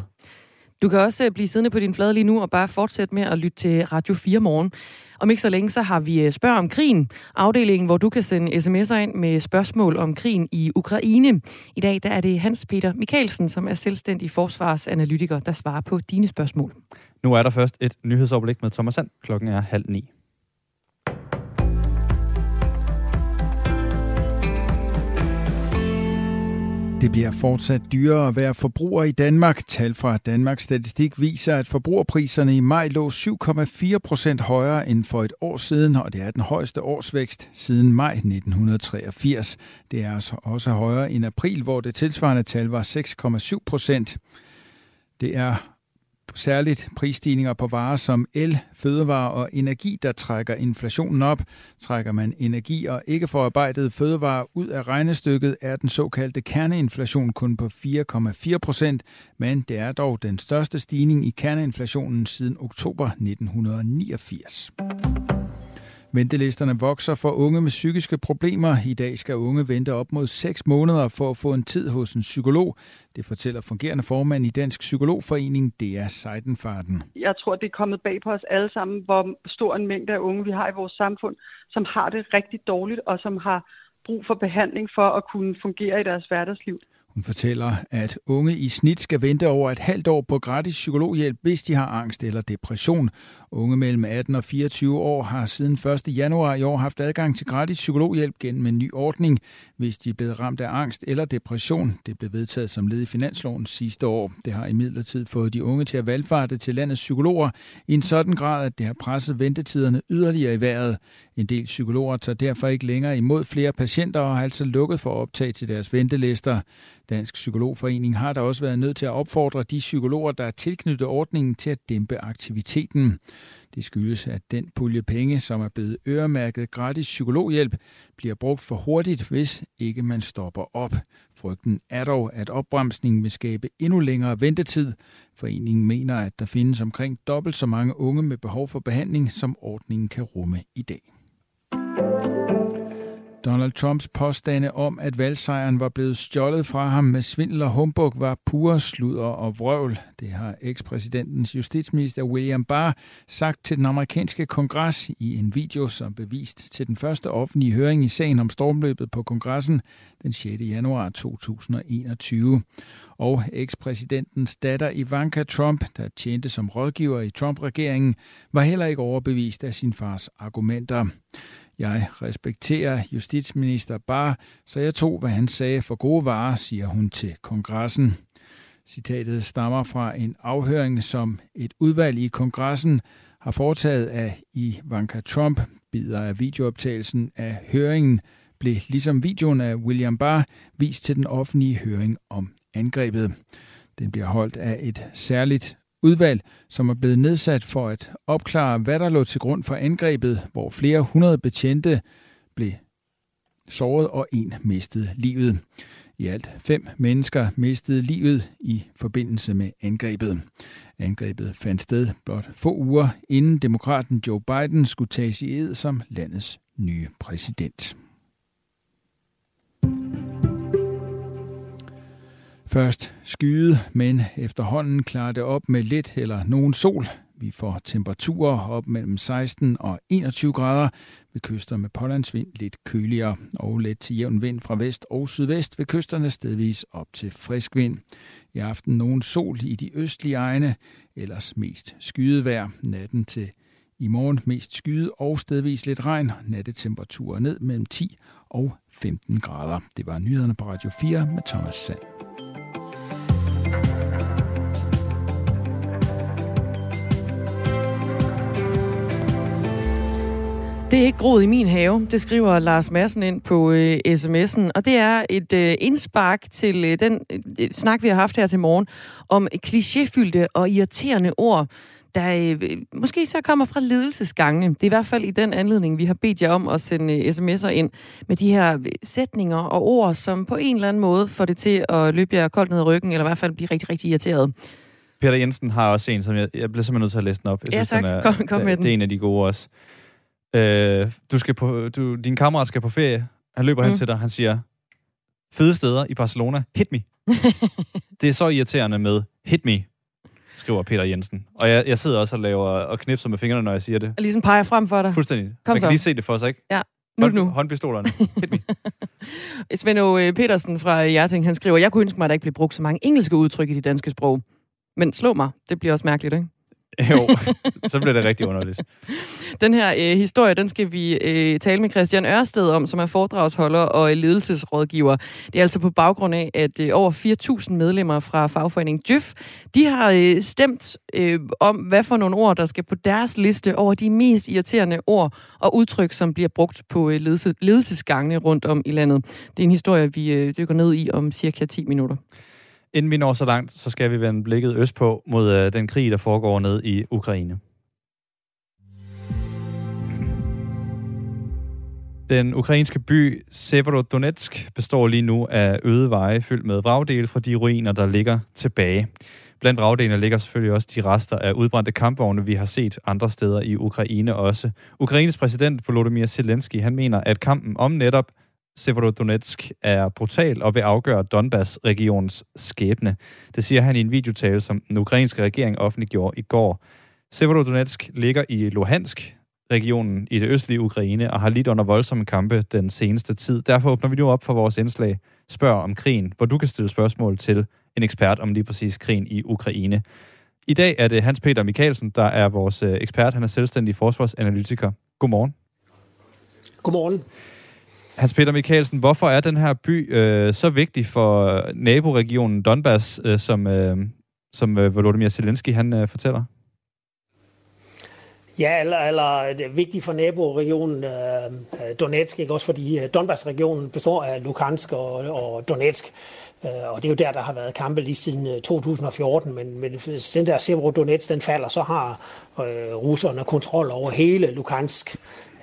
Du kan også øh, blive siddende på din flade lige nu og bare fortsætte med at lytte til Radio 4 morgen. Om ikke så længe, så har vi øh, Spørg om krigen, afdelingen, hvor du kan sende sms'er ind med spørgsmål om krigen i Ukraine. I dag der er det Hans Peter Mikkelsen, som er selvstændig forsvarsanalytiker, der svarer på dine spørgsmål. Nu er der først et nyhedsoverblik med Thomas Sand. Klokken er halv ni. Det bliver fortsat dyrere at være forbruger i Danmark. Tal fra Danmarks Statistik viser, at forbrugerpriserne i maj lå 7,4 procent højere end for et år siden, og det er den højeste årsvækst siden maj 1983. Det er altså også højere end april, hvor det tilsvarende tal var 6,7 procent. Det er særligt prisstigninger på varer som el, fødevarer og energi, der trækker inflationen op. Trækker man energi og ikke forarbejdet fødevarer ud af regnestykket, er den såkaldte kerneinflation kun på 4,4 procent, men det er dog den største stigning i kerneinflationen siden oktober 1989. Ventelisterne vokser for unge med psykiske problemer. I dag skal unge vente op mod 6 måneder for at få en tid hos en psykolog. Det fortæller fungerende formand i Dansk Psykologforening, DR Seidenfarten. Jeg tror, det er kommet bag på os alle sammen, hvor stor en mængde af unge vi har i vores samfund, som har det rigtig dårligt og som har brug for behandling for at kunne fungere i deres hverdagsliv. Hun fortæller, at unge i snit skal vente over et halvt år på gratis psykologhjælp, hvis de har angst eller depression. Unge mellem 18 og 24 år har siden 1. januar i år haft adgang til gratis psykologhjælp gennem en ny ordning, hvis de er blevet ramt af angst eller depression. Det blev vedtaget som led i finansloven sidste år. Det har imidlertid fået de unge til at valgfarte til landets psykologer i en sådan grad, at det har presset ventetiderne yderligere i vejret. En del psykologer tager derfor ikke længere imod flere patienter og har altså lukket for optag til deres ventelister. Dansk Psykologforening har der også været nødt til at opfordre de psykologer, der er tilknyttet ordningen til at dæmpe aktiviteten. Det skyldes, at den pulje penge, som er blevet øremærket gratis psykologhjælp, bliver brugt for hurtigt, hvis ikke man stopper op. Frygten er dog, at opbremsningen vil skabe endnu længere ventetid. Foreningen mener, at der findes omkring dobbelt så mange unge med behov for behandling, som ordningen kan rumme i dag. Donald Trumps påstande om, at valgsejren var blevet stjålet fra ham med svindel og humbug, var pure sludder og vrøvl. Det har ekspræsidentens justitsminister William Barr sagt til den amerikanske kongres i en video, som bevist til den første offentlige høring i sagen om stormløbet på kongressen den 6. januar 2021. Og ekspræsidentens datter Ivanka Trump, der tjente som rådgiver i Trump-regeringen, var heller ikke overbevist af sin fars argumenter. Jeg respekterer justitsminister Barr, så jeg tog, hvad han sagde for gode varer, siger hun til kongressen. Citatet stammer fra en afhøring, som et udvalg i kongressen har foretaget af Ivanka Trump. Bider af videooptagelsen af høringen blev ligesom videoen af William Barr vist til den offentlige høring om angrebet. Den bliver holdt af et særligt udvalg, som er blevet nedsat for at opklare, hvad der lå til grund for angrebet, hvor flere hundrede betjente blev såret og en mistede livet. I alt fem mennesker mistede livet i forbindelse med angrebet. Angrebet fandt sted blot få uger inden demokraten Joe Biden skulle tages i ed som landets nye præsident. Først skyde, men efterhånden klarer det op med lidt eller nogen sol. Vi får temperaturer op mellem 16 og 21 grader. Ved kyster med pålandsvind lidt køligere og let til jævn vind fra vest og sydvest ved kysterne stedvis op til frisk vind. I aften nogen sol i de østlige egne, ellers mest skydevejr. Natten til i morgen mest skyde og stedvis lidt regn. Nattetemperaturer ned mellem 10 og 15 grader. Det var nyhederne på Radio 4 med Thomas Sand. Det er ikke groet i min have, det skriver Lars Madsen ind på øh, sms'en, og det er et øh, indspark til øh, den øh, snak, vi har haft her til morgen, om klichéfyldte og irriterende ord, der øh, måske så kommer fra ledelsesgangene. Det er i hvert fald i den anledning, vi har bedt jer om at sende øh, sms'er ind med de her øh, sætninger og ord, som på en eller anden måde får det til at løbe jer koldt ned ad ryggen, eller i hvert fald blive rigtig, rigtig irriteret. Peter Jensen har også en, som jeg, jeg bliver simpelthen nødt til at læse den op. Jeg ja, tak. Den er, kom, kom med den. Det er en af de gode også. Øh, du skal på, du, din kammerat skal på ferie. Han løber mm. hen til dig. Han siger, fede steder i Barcelona, hit me. det er så irriterende med hit me. skriver Peter Jensen. Og jeg, jeg sidder også og laver og knipser med fingrene, når jeg siger det. Og ligesom peger frem for dig. Fuldstændig. Kom Man så. kan lige se det for sig, ikke? Ja, nu Hånd, nu. Håndpistolerne. Svend Åge Petersen fra Hjerting, han skriver, jeg kunne ønske mig, at der ikke blev brugt så mange engelske udtryk i det danske sprog. Men slå mig, det bliver også mærkeligt, ikke? jo, så bliver det rigtig underligt. Den her øh, historie, den skal vi øh, tale med Christian Ørsted om, som er foredragsholder og øh, ledelsesrådgiver. Det er altså på baggrund af, at øh, over 4.000 medlemmer fra fagforeningen Djøf, de har øh, stemt øh, om, hvad for nogle ord, der skal på deres liste over de mest irriterende ord og udtryk, som bliver brugt på øh, ledelses- ledelsesgangene rundt om i landet. Det er en historie, vi øh, dykker ned i om cirka 10 minutter. Inden vi når så langt, så skal vi vende blikket østpå mod øh, den krig, der foregår ned i Ukraine. Den ukrainske by Severodonetsk består lige nu af øde veje fyldt med vragdele fra de ruiner, der ligger tilbage. Blandt vragdelene ligger selvfølgelig også de rester af udbrændte kampvogne, vi har set andre steder i Ukraine også. Ukraines præsident Volodymyr Zelensky, han mener, at kampen om netop Severodonetsk er brutal og vil afgøre Donbass-regionens skæbne. Det siger han i en videotale, som den ukrainske regering offentliggjorde i går. Severodonetsk ligger i Luhansk, regionen i det østlige Ukraine, og har lidt under voldsomme kampe den seneste tid. Derfor åbner vi nu op for vores indslag Spørg om krigen, hvor du kan stille spørgsmål til en ekspert om lige præcis krigen i Ukraine. I dag er det Hans Peter Mikkelsen, der er vores øh, ekspert. Han er selvstændig forsvarsanalytiker. Godmorgen. Godmorgen. Hans Peter Mikkelsen, hvorfor er den her by øh, så vigtig for øh, naboregionen Donbass, øh, som, øh, som øh, Volodymyr Zelensky han øh, fortæller? Ja, eller, eller øh, det er vigtigt for naboregionen øh, øh Donetsk, ikke? også fordi Donbass-regionen består af Lukansk og, og Donetsk, øh, og det er jo der, der har været kampe lige siden 2014, men, men hvis den der Severodonetsk, den falder, så har øh, russerne kontrol over hele Lukansk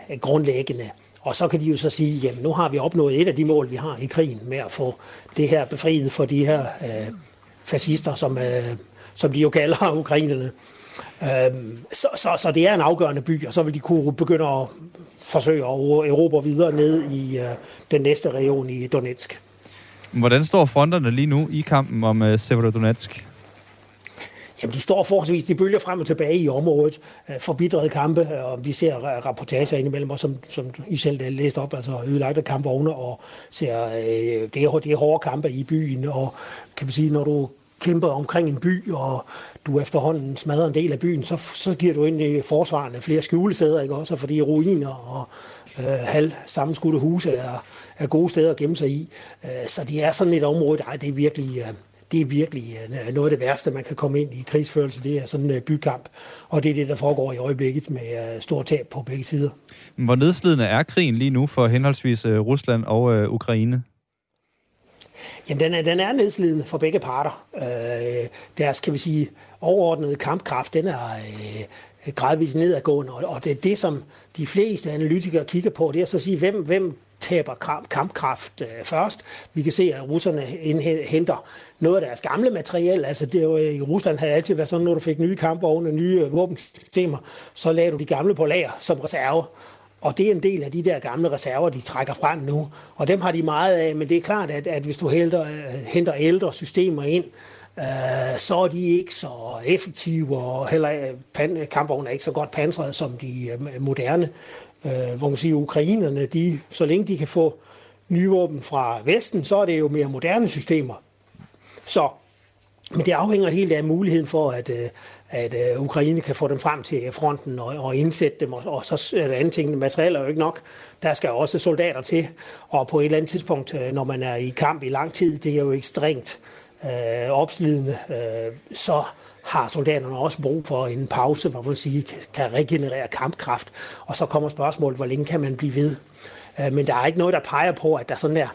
øh, grundlæggende. Og så kan de jo så sige, jamen nu har vi opnået et af de mål, vi har i krigen med at få det her befriet for de her øh, fascister, som, øh, som de jo kalder ukrainerne. Øhm, så, så, så det er en afgørende by, og så vil de kunne begynde at forsøge at erobre videre ned i øh, den næste region i Donetsk. Hvordan står fronterne lige nu i kampen om øh, Severodonetsk? Jamen, de står forholdsvis, de bølger frem og tilbage i området, øh, forbidrede kampe, øh, og vi ser rapportager indimellem, også, som, som I selv øh, læste op, altså ødelagte kampvogne, og ser, øh, det, er, det er hårde kampe i byen, og kan man sige, når du kæmper omkring en by, og du efterhånden smadrer en del af byen, så, så giver du ind i forsvarende flere skjulesteder, ikke også? Fordi ruiner og øh, halv sammenskudte huse er, er gode steder at gemme sig i. Øh, så det er sådan et område, der det er virkelig... Øh, det er virkelig øh, noget af det værste, man kan komme ind i krigsførelse. Det er sådan en bykamp, og det er det, der foregår i øjeblikket med øh, stor tab på begge sider. Hvor nedslidende er krigen lige nu for henholdsvis Rusland og Ukraine? Jamen, den er, den er nedslidende for begge parter. Øh, deres, kan vi sige, overordnede kampkraft, den er øh, gradvist nedadgående, og, og det er det, som de fleste analytikere kigger på, det er så at sige, hvem, hvem taber kamp, kampkraft øh, først. Vi kan se, at russerne henter noget af deres gamle materiel. Altså det jo, øh, i Rusland har altid været sådan, når du fik nye kampvogne, nye øh, våbensystemer, så lagde du de gamle på lager som reserve. Og det er en del af de der gamle reserver, de trækker frem nu. Og dem har de meget af, men det er klart, at, at hvis du henter, henter ældre systemer ind, øh, så er de ikke så effektive, og heller pan, kampvogne er ikke så godt pansret som de moderne. Øh, hvor man siger, ukrainerne, de, så længe de kan få nye våben fra Vesten, så er det jo mere moderne systemer. Så, men det afhænger helt af muligheden for, at, øh, at øh, Ukraine kan få dem frem til fronten og, og indsætte dem, og, og så er det andet ting, materiel er jo ikke nok. Der skal også soldater til, og på et eller andet tidspunkt, øh, når man er i kamp i lang tid, det er jo ekstremt øh, opslidende, øh, så har soldaterne også brug for en pause, hvor man sige, kan regenerere kampkraft. Og så kommer spørgsmålet, hvor længe kan man blive ved? Øh, men der er ikke noget, der peger på, at der sådan er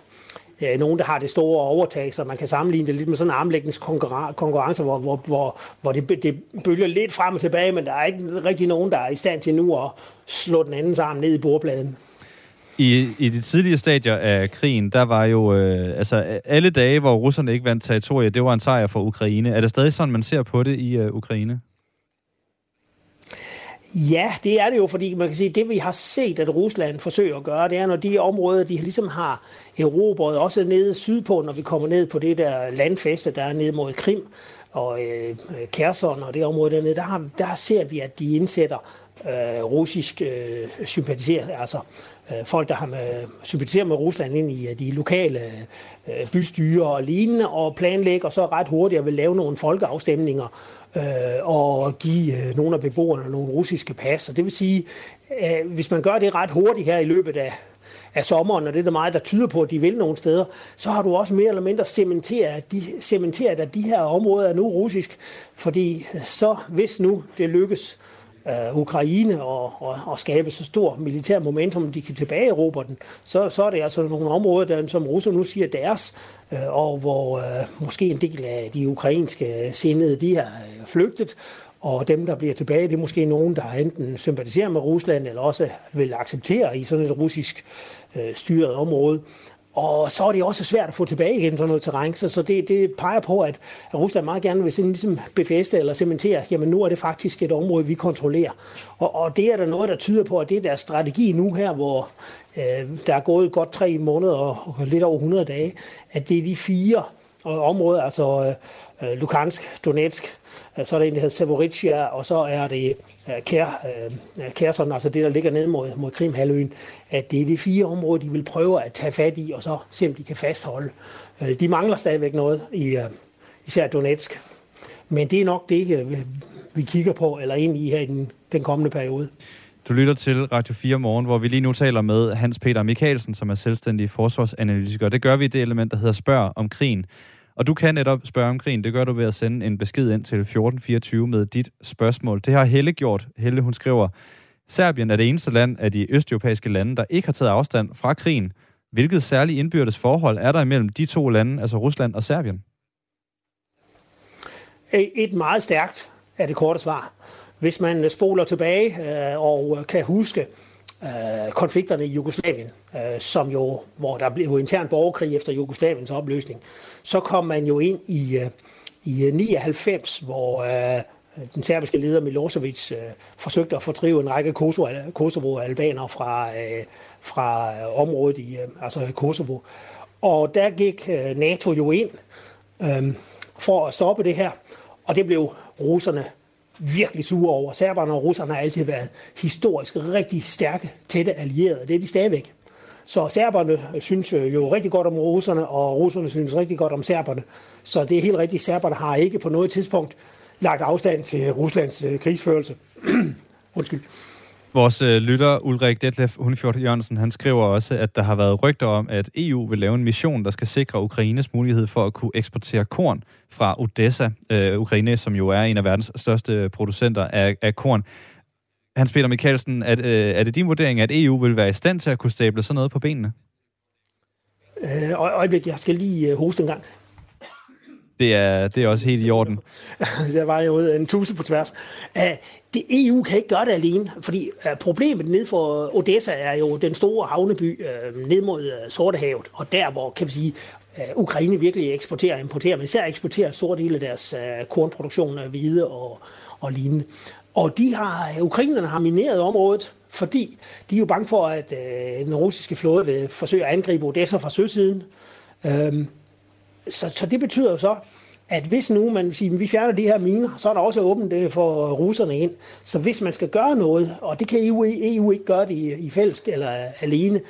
øh, nogen, der har det store overtag, så man kan sammenligne det lidt med sådan en armlægningskonkurrence, hvor, hvor, hvor, hvor det, det bølger lidt frem og tilbage, men der er ikke rigtig nogen, der er i stand til nu at slå den anden arm ned i bordpladen. I, I de tidlige stadier af krigen, der var jo øh, altså alle dage, hvor russerne ikke vandt territorie, det var en sejr for Ukraine. Er det stadig sådan, man ser på det i øh, Ukraine? Ja, det er det jo, fordi man kan sige, det vi har set, at Rusland forsøger at gøre, det er, når de områder, de ligesom har erobret, også nede sydpå, når vi kommer ned på det der landfeste, der er nede mod Krim, og øh, Kherson og det område dernede, der, har, der ser vi, at de indsætter øh, russisk øh, sympatiserer, altså øh, Øh, folk, der har med, sympatiseret med Rusland ind i øh, de lokale øh, bystyre og lignende, og planlægger så ret hurtigt at vil lave nogle folkeafstemninger øh, og give øh, nogle af beboerne nogle russiske pas. Og det vil sige, øh, hvis man gør det ret hurtigt her i løbet af, af sommeren, og det er der meget, der tyder på, at de vil nogle steder, så har du også mere eller mindre cementeret, at de, cementeret, at de her områder er nu russisk. Fordi så, hvis nu det lykkes øh, Ukraine og, og, og skabe så stor militær momentum, de kan tilbage i den, så, så er det altså nogle områder, der, som russerne nu siger deres, øh, og hvor øh, måske en del af de ukrainske sindede, de har øh, flygtet, og dem, der bliver tilbage, det er måske nogen, der enten sympatiserer med Rusland, eller også vil acceptere i sådan et russisk øh, styret område. Og så er det også svært at få tilbage igen sådan noget terræn, så, så det, det peger på, at Rusland meget gerne vil sådan ligesom befæste eller cementere, jamen nu er det faktisk et område, vi kontrollerer. Og, og det er der noget, der tyder på, at det er deres strategi nu her, hvor øh, der er gået godt tre måneder og, og lidt over 100 dage, at det er de fire øh, områder, altså øh, øh Lukansk, Donetsk, Øh, så er der en, der hedder Sevoricia, og så er det øh, Kær, øh, Kærson, altså det, der ligger ned mod, mod Krimhaløen, at det er de fire områder, de vil prøve at tage fat i, og så se, om de kan fastholde. Øh, de mangler stadigvæk noget, i, især Donetsk. Men det er nok det, vi kigger på, eller ind i her i den, den kommende periode. Du lytter til Radio 4 Morgen, hvor vi lige nu taler med Hans Peter Mikkelsen, som er selvstændig forsvarsanalytiker. Det gør vi i det element, der hedder Spørg om krigen. Og du kan netop spørge om krigen. Det gør du ved at sende en besked ind til 1424 med dit spørgsmål. Det har Helle gjort. Helle, hun skriver, Serbien er det eneste land af de østeuropæiske lande, der ikke har taget afstand fra krigen. Hvilket særligt indbyrdes forhold er der imellem de to lande, altså Rusland og Serbien? Et meget stærkt er det korte svar. Hvis man spoler tilbage øh, og kan huske øh, konflikterne i Jugoslavien, øh, som jo, hvor der blev intern borgerkrig efter Jugoslaviens opløsning, så kom man jo ind i, øh, i øh, 99, hvor øh, den serbiske leder Milosevic øh, forsøgte at fordrive en række Kosovo-albanere fra, øh, fra området i øh, altså Kosovo. Og der gik øh, NATO jo ind øh, for at stoppe det her, og det blev russerne virkelig sure over. Serberne og russerne har altid været historisk rigtig stærke, tætte allierede. Det er de stadigvæk. Så serberne synes øh, jo rigtig godt om russerne, og russerne synes rigtig godt om serberne. Så det er helt rigtigt, serberne har ikke på noget tidspunkt lagt afstand til Ruslands øh, krigsførelse. Undskyld. Vores øh, lytter Ulrik Detlef Hunfjord Jørgensen, han skriver også, at der har været rygter om, at EU vil lave en mission, der skal sikre Ukraines mulighed for at kunne eksportere korn fra Odessa, øh, Ukraine, som jo er en af verdens største producenter af, af korn. Hans Peter Mikkelsen, er, øh, er det din vurdering, at EU vil være i stand til at kunne stable sådan noget på benene? Øh, øjeblik, jeg skal lige øh, hoste en gang. Det er, det er også helt i orden. der var jo en tusse på tværs. Uh, det EU kan ikke gøre det alene, fordi uh, problemet ned for Odessa er jo den store havneby uh, ned mod uh, Sortehavet, og der hvor, kan vi sige, uh, Ukraine virkelig eksporterer og importerer, men især eksporterer store dele af deres uh, kornproduktion af hvide og, og lignende. Og de har, ukrainerne har mineret området, fordi de er jo bange for, at øh, den russiske flåde vil forsøge at angribe Odessa fra søsiden. Øhm, så, så det betyder jo så, at hvis nu man siger, at vi fjerner de her miner, så er der også åbent det for russerne ind. Så hvis man skal gøre noget, og det kan EU, EU ikke gøre det i, i fællesk eller alene,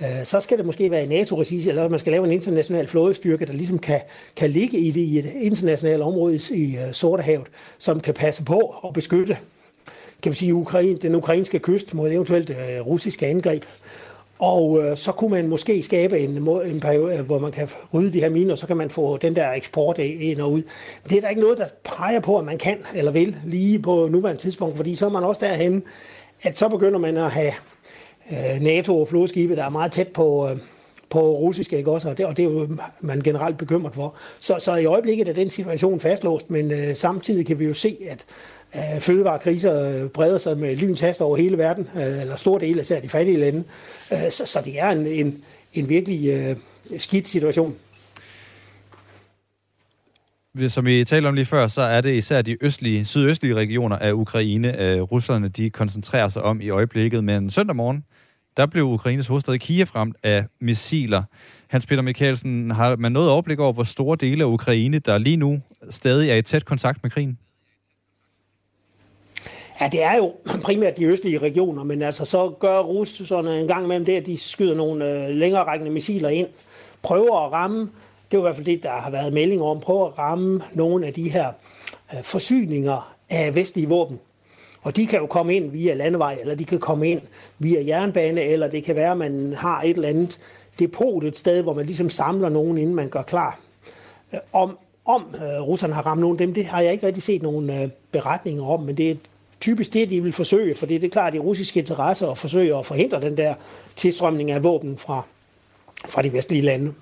øh, så skal det måske være i NATO-regi, eller man skal lave en international flådestyrke, der ligesom kan, kan ligge i, det, i et internationalt område i, øh, Sortehavet, som kan passe på og beskytte kan vi sige, Ukraine, den ukrainske kyst mod eventuelt uh, russiske angreb. Og øh, så kunne man måske skabe en, en periode, øh, hvor man kan rydde de her miner, og så kan man få den der eksport ind og ud. Men det er der ikke noget, der peger på, at man kan eller vil lige på nuværende tidspunkt, fordi så er man også derhen, at så begynder man at have øh, NATO og flodskibe, der er meget tæt på, øh, på russiske, ikke også? Og det, og det er jo man generelt bekymret for. Så, så i øjeblikket er den situation fastlåst, men øh, samtidig kan vi jo se, at øh, fødevarekriser øh, breder sig med lyns over hele verden, øh, eller stor del af de fattige lande. Øh, så, så det er en, en, en virkelig øh, skidt situation. Som vi talte om lige før, så er det især de østlige, sydøstlige regioner af Ukraine, øh, russerne de koncentrerer sig om i øjeblikket. Men søndag morgen, der blev Ukraines hovedstad Kiev ramt af missiler. Hans Peter Mikkelsen, har man noget overblik over, hvor store dele af Ukraine, der lige nu stadig er i tæt kontakt med krigen? Ja, det er jo primært de østlige regioner, men altså så gør russerne en gang imellem det, at de skyder nogle øh, længere rækkende missiler ind, prøver at ramme, det er i hvert fald det, der har været meldinger om, prøver at ramme nogle af de her øh, forsyninger af vestlige våben. Og de kan jo komme ind via landevej, eller de kan komme ind via jernbane, eller det kan være, at man har et eller andet depot et sted, hvor man ligesom samler nogen, inden man gør klar. Øh, om, om øh, russerne har ramt nogen af dem, det har jeg ikke rigtig set nogen øh, beretninger om, men det typisk det, de vil forsøge, for det er klart de russiske interesser at forsøge at forhindre den der tilstrømning af våben fra, fra de vestlige lande.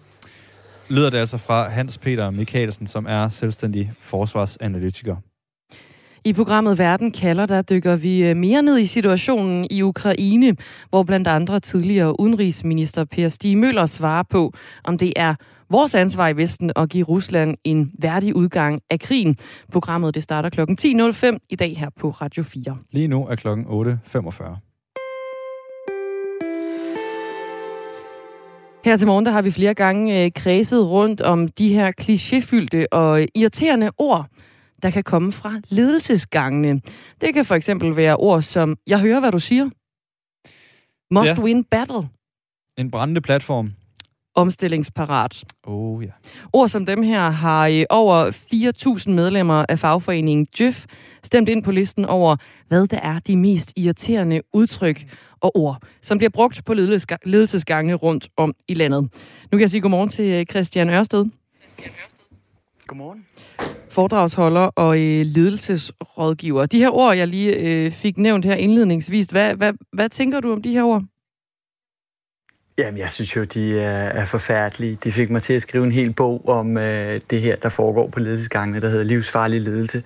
Lyder det altså fra Hans Peter Mikkelsen, som er selvstændig forsvarsanalytiker. I programmet Verden kalder, der dykker vi øh, mere ned i situationen i Ukraine, hvor blandt andre tidligere udenrigsminister Per Stig Møller svarer på, om det er vores ansvar i Vesten at give Rusland en værdig udgang af krigen. Programmet det starter kl. 10.05 i dag her på Radio 4. Lige nu er klokken 8.45. Her til morgen der har vi flere gange øh, kredset rundt om de her klichéfyldte og irriterende ord, der kan komme fra ledelsesgangene. Det kan for eksempel være ord som, jeg hører, hvad du siger. Must ja. win battle. En brændende platform. Omstillingsparat. Oh ja. Ord som dem her har over 4.000 medlemmer af fagforeningen JØF stemt ind på listen over, hvad der er de mest irriterende udtryk og ord, som bliver brugt på ledelsesgange rundt om i landet. Nu kan jeg sige godmorgen til Christian Ørsted. Godmorgen. Foredragsholder og øh, ledelsesrådgiver. De her ord, jeg lige øh, fik nævnt her indledningsvis, hvad, hvad, hvad tænker du om de her ord? Jamen, jeg synes jo, de er, forfærdelige. De fik mig til at skrive en hel bog om øh, det her, der foregår på ledelsesgangene, der hedder Livsfarlig Ledelse.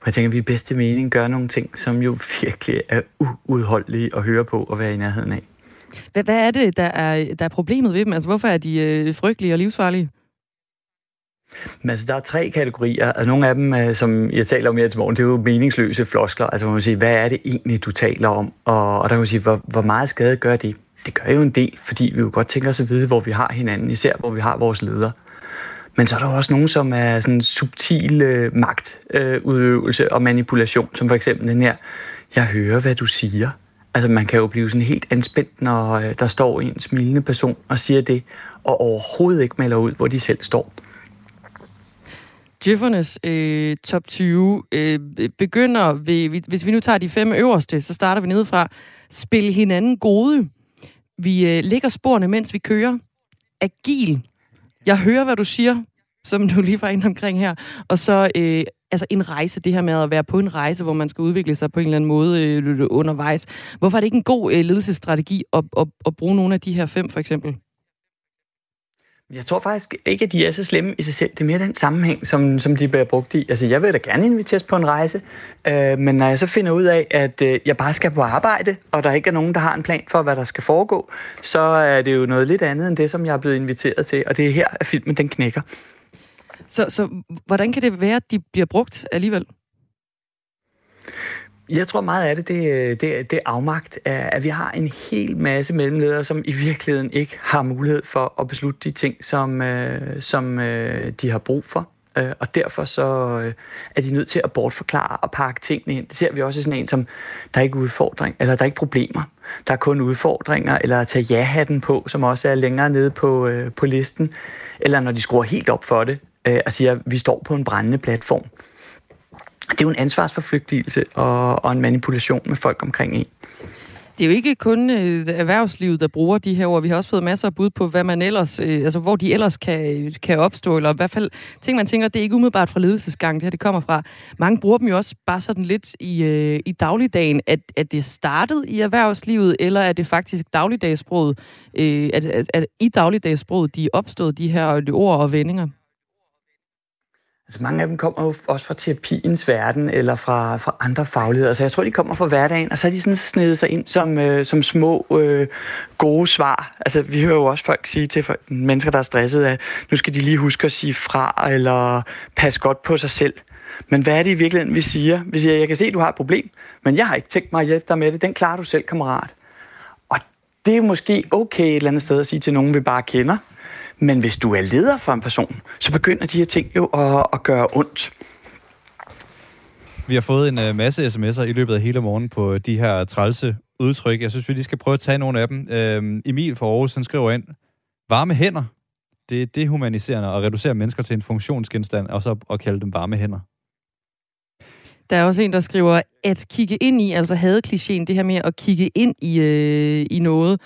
Og jeg tænker, at vi i bedste mening gør nogle ting, som jo virkelig er uudholdelige at høre på og være i nærheden af. Hvad, hvad er det, der er, der er problemet ved dem? Altså, hvorfor er de øh, frygtelige og livsfarlige? Men altså, der er tre kategorier, og nogle af dem, øh, som jeg taler om her til morgen, det er jo meningsløse floskler. Altså, man må sige, hvad er det egentlig, du taler om? Og, og der kan man sige, hvor, hvor meget skade gør det? Det gør jo en del, fordi vi jo godt tænker os at vide, hvor vi har hinanden, især hvor vi har vores ledere. Men så er der også nogen, som er sådan subtil øh, magtudøvelse øh, og manipulation, som for eksempel den her, jeg hører, hvad du siger. Altså man kan jo blive sådan helt anspændt, når øh, der står en smilende person og siger det, og overhovedet ikke melder ud, hvor de selv står. Jeffernes øh, top 20 øh, begynder ved, hvis vi nu tager de fem øverste, så starter vi nedefra. Spil hinanden gode. Vi øh, lægger sporene, mens vi kører. Agil. Jeg hører, hvad du siger, som du lige var inde omkring her. Og så øh, altså en rejse, det her med at være på en rejse, hvor man skal udvikle sig på en eller anden måde øh, undervejs. Hvorfor er det ikke en god øh, ledelsesstrategi at, at, at bruge nogle af de her fem, for eksempel? Jeg tror faktisk ikke, at de er så slemme i sig selv. Det er mere den sammenhæng, som, som de bliver brugt i. Altså, jeg vil da gerne inviteres på en rejse, øh, men når jeg så finder ud af, at øh, jeg bare skal på arbejde, og der ikke er nogen, der har en plan for, hvad der skal foregå, så er det jo noget lidt andet end det, som jeg er blevet inviteret til. Og det er her, at filmen den knækker. Så, så hvordan kan det være, at de bliver brugt alligevel? Jeg tror meget af det, det, det, det er afmagt, at vi har en hel masse mellemledere, som i virkeligheden ikke har mulighed for at beslutte de ting, som, øh, som øh, de har brug for. Øh, og derfor så er de nødt til at bortforklare og pakke tingene ind. Det ser vi også i sådan en, som der er ikke udfordring, eller der er ikke problemer. Der er kun udfordringer, eller at tage ja-hatten på, som også er længere nede på, på listen. Eller når de skruer helt op for det, og siger, at vi står på en brændende platform det er jo en ansvarsforflygtigelse og, og en manipulation med folk omkring en. Det er jo ikke kun øh, erhvervslivet, der bruger de her ord. Vi har også fået masser af bud på, hvad man ellers, øh, altså hvor de ellers kan, kan opstå, eller i hvert fald ting, man tænker, det er ikke umiddelbart fra ledelsesgang, det her det kommer fra. Mange bruger dem jo også bare sådan lidt i, øh, i dagligdagen. At, at det startet i erhvervslivet, eller er det faktisk dagligdagssproget, øh, at, at, at i dagligdagssproget, de er opstået, de her ord og vendinger? Altså mange af dem kommer jo også fra terapiens verden, eller fra, fra andre fagligheder. Så jeg tror, de kommer fra hverdagen, og så er de sådan snedet sig ind som, øh, som små øh, gode svar. Altså vi hører jo også folk sige til folk, mennesker, der er stresset, at nu skal de lige huske at sige fra, eller passe godt på sig selv. Men hvad er det i virkeligheden, vi siger? Vi siger, jeg kan se, at du har et problem, men jeg har ikke tænkt mig at hjælpe dig med det. Den klarer du selv, kammerat. Og Det er måske okay et eller andet sted at sige til nogen, vi bare kender. Men hvis du er leder for en person, så begynder de her ting jo at, at gøre ondt. Vi har fået en øh, masse sms'er i løbet af hele morgen på de her trælse udtryk. Jeg synes, vi lige skal prøve at tage nogle af dem. Øhm, Emil fra Aarhus, han skriver ind, varme hænder, det er dehumaniserende at reducere mennesker til en funktionsgenstand, og så at kalde dem varme hænder. Der er også en, der skriver, at kigge ind i, altså havde klichéen, det her med at kigge ind i, øh, i noget.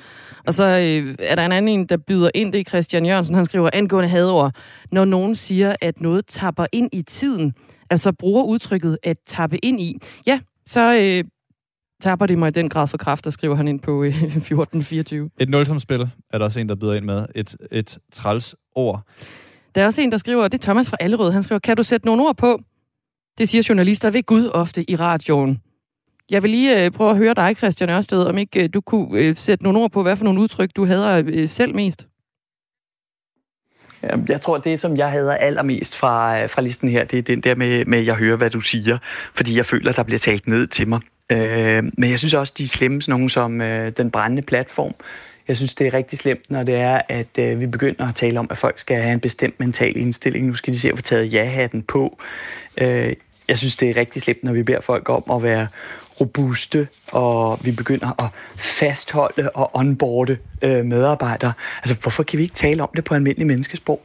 Og så øh, er der en anden en, der byder ind, det er Christian Jørgensen, han skriver angående hadord. Når nogen siger, at noget tapper ind i tiden, altså bruger udtrykket at tappe ind i, ja, så øh, tapper det mig i den grad for kræfter, skriver han ind på øh, 1424. Et nulsomspil er der også en, der byder ind med. Et, et træls ord. Der er også en, der skriver, det er Thomas fra Allerød, han skriver, kan du sætte nogle ord på? Det siger journalister ved Gud ofte i radioen. Jeg vil lige øh, prøve at høre dig, Christian Ørsted, om ikke øh, du kunne øh, sætte nogle ord på, hvad for nogle udtryk du hader øh, selv mest. Jeg tror, det som jeg hader allermest fra, øh, fra listen her, det er den der med, med, jeg hører, hvad du siger, fordi jeg føler, der bliver talt ned til mig. Øh, men jeg synes også, de er slemme, sådan nogle som øh, den brændende platform. Jeg synes, det er rigtig slemt, når det er, at øh, vi begynder at tale om, at folk skal have en bestemt mental indstilling. Nu skal de se at få taget ja-hatten på. Øh, jeg synes, det er rigtig slemt, når vi beder folk om at være robuste, og vi begynder at fastholde og onboarde øh, medarbejdere. Altså, hvorfor kan vi ikke tale om det på almindelig menneskesprog?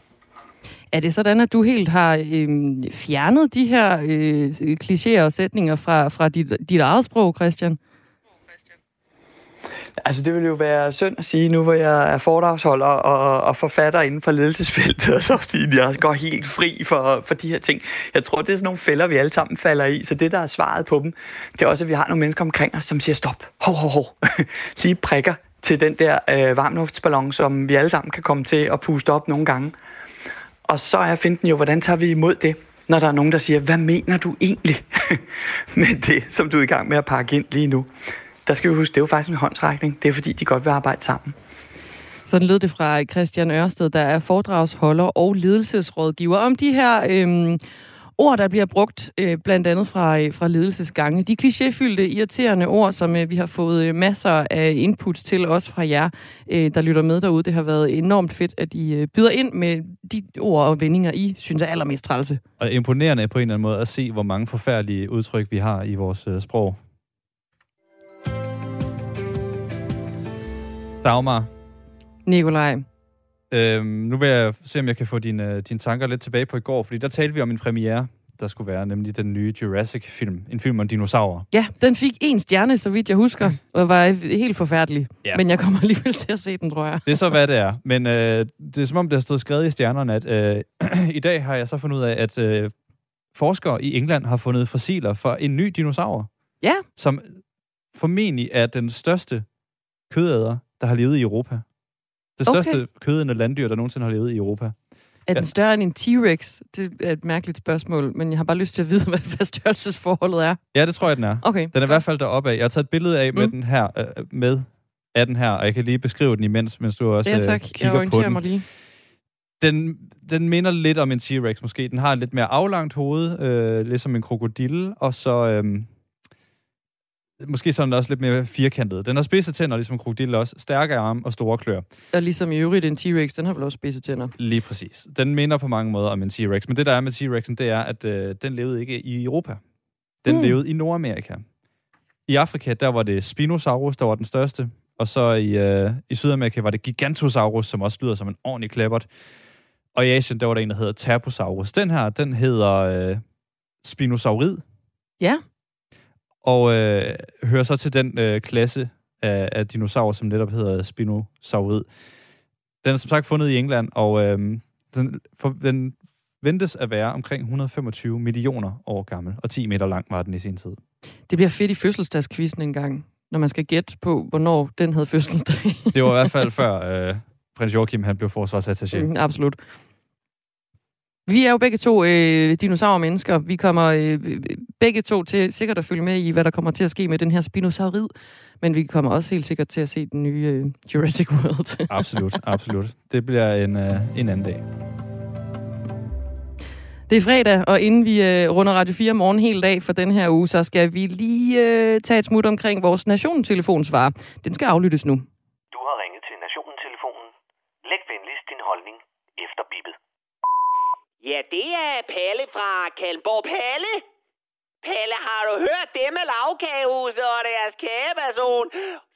Er det sådan, at du helt har øh, fjernet de her øh, klichéer og sætninger fra, fra dit, dit eget sprog, Christian? Altså, det ville jo være synd at sige, nu hvor jeg er foredragsholder og, og forfatter inden for ledelsesfeltet, og så sige, at jeg går helt fri for, for de her ting. Jeg tror, det er sådan nogle fælder, vi alle sammen falder i, så det, der er svaret på dem, det er også, at vi har nogle mennesker omkring os, som siger, stop, hov, hov, hov, lige prikker til den der øh, varmluftsballon, som vi alle sammen kan komme til at puste op nogle gange. Og så er finden jo, hvordan tager vi imod det, når der er nogen, der siger, hvad mener du egentlig med det, som du er i gang med at pakke ind lige nu? Der skal vi huske, det er jo faktisk en håndsrækning. Det er fordi, de godt vil arbejde sammen. Sådan lød det fra Christian Ørsted, der er foredragsholder og ledelsesrådgiver om de her øhm, ord, der bliver brugt øh, blandt andet fra, øh, fra ledelsesgange. De klichéfyldte, irriterende ord, som øh, vi har fået øh, masser af inputs til, også fra jer, øh, der lytter med derude. Det har været enormt fedt, at I øh, byder ind med de ord og vendinger, I synes er allermest trælse. Og imponerende på en eller anden måde at se, hvor mange forfærdelige udtryk vi har i vores øh, sprog. Dagmar. Nikolaj. Øhm, nu vil jeg se, om jeg kan få dine, dine tanker lidt tilbage på i går, fordi der talte vi om en premiere, der skulle være, nemlig den nye Jurassic-film. En film om dinosaurer. Ja, den fik en stjerne, så vidt jeg husker, og var helt forfærdelig. Ja. Men jeg kommer alligevel til at se den, tror jeg. Det er så, hvad det er. Men øh, det er som om, det har stået skrevet i stjernerne, at øh, i dag har jeg så fundet ud af, at øh, forskere i England har fundet fossiler for en ny dinosaur. Ja. Som formentlig er den største kødæder, der har levet i Europa. Det største okay. kødende landdyr, der nogensinde har levet i Europa. Er den større end en T-Rex? Det er et mærkeligt spørgsmål, men jeg har bare lyst til at vide, hvad størrelsesforholdet er. Ja, det tror jeg, den er. Okay. Den er godt. i hvert fald deroppe af. Jeg har taget et billede af med mm. den her, øh, med af den her, og jeg kan lige beskrive den imens, mens du også ja, tak. Øh, kigger jeg på den. mig lige. Den, den minder lidt om en T-Rex måske. Den har et lidt mere aflangt hoved, øh, ligesom en krokodille, og så... Øh, måske sådan også lidt mere firkantet. Den har spidse tænder, ligesom krokodille også. Stærke arme og store klør. Og ligesom i øvrigt en T-Rex, den har vel også spidse tænder. Lige præcis. Den minder på mange måder om en T-Rex. Men det, der er med T-Rexen, det er, at øh, den levede ikke i Europa. Den hmm. levede i Nordamerika. I Afrika, der var det Spinosaurus, der var den største. Og så i, øh, i Sydamerika var det Gigantosaurus, som også lyder som en ordentlig klappert. Og i Asien, der var der en, der hedder Terposaurus. Den her, den hedder øh, Spinosaurid. Ja og øh, hører så til den øh, klasse af, af dinosaurer, som netop hedder Spinosaurid. Den er som sagt fundet i England, og øh, den, for, den ventes at være omkring 125 millioner år gammel, og 10 meter lang var den i sin tid. Det bliver fedt i fødselsdagskvisten en gang, når man skal gætte på, hvornår den havde fødselsdag. det var i hvert fald før øh, prins Joachim han blev forsvarsattaché. Mm, absolut. Vi er jo begge to øh, dinosaurmennesker. Vi kommer øh, begge to til sikkert at følge med i, hvad der kommer til at ske med den her spinosaurid. Men vi kommer også helt sikkert til at se den nye øh, Jurassic World. absolut, absolut. Det bliver en, øh, en anden dag. Det er fredag, og inden vi øh, runder Radio 4 morgen hele dag for den her uge, så skal vi lige øh, tage et smut omkring vores nationtelefonsvar. Den skal aflyttes nu. Du har Ja, det er Palle fra Kalmborg. Palle? Palle, har du hørt det med lavkagehuset og deres kageperson?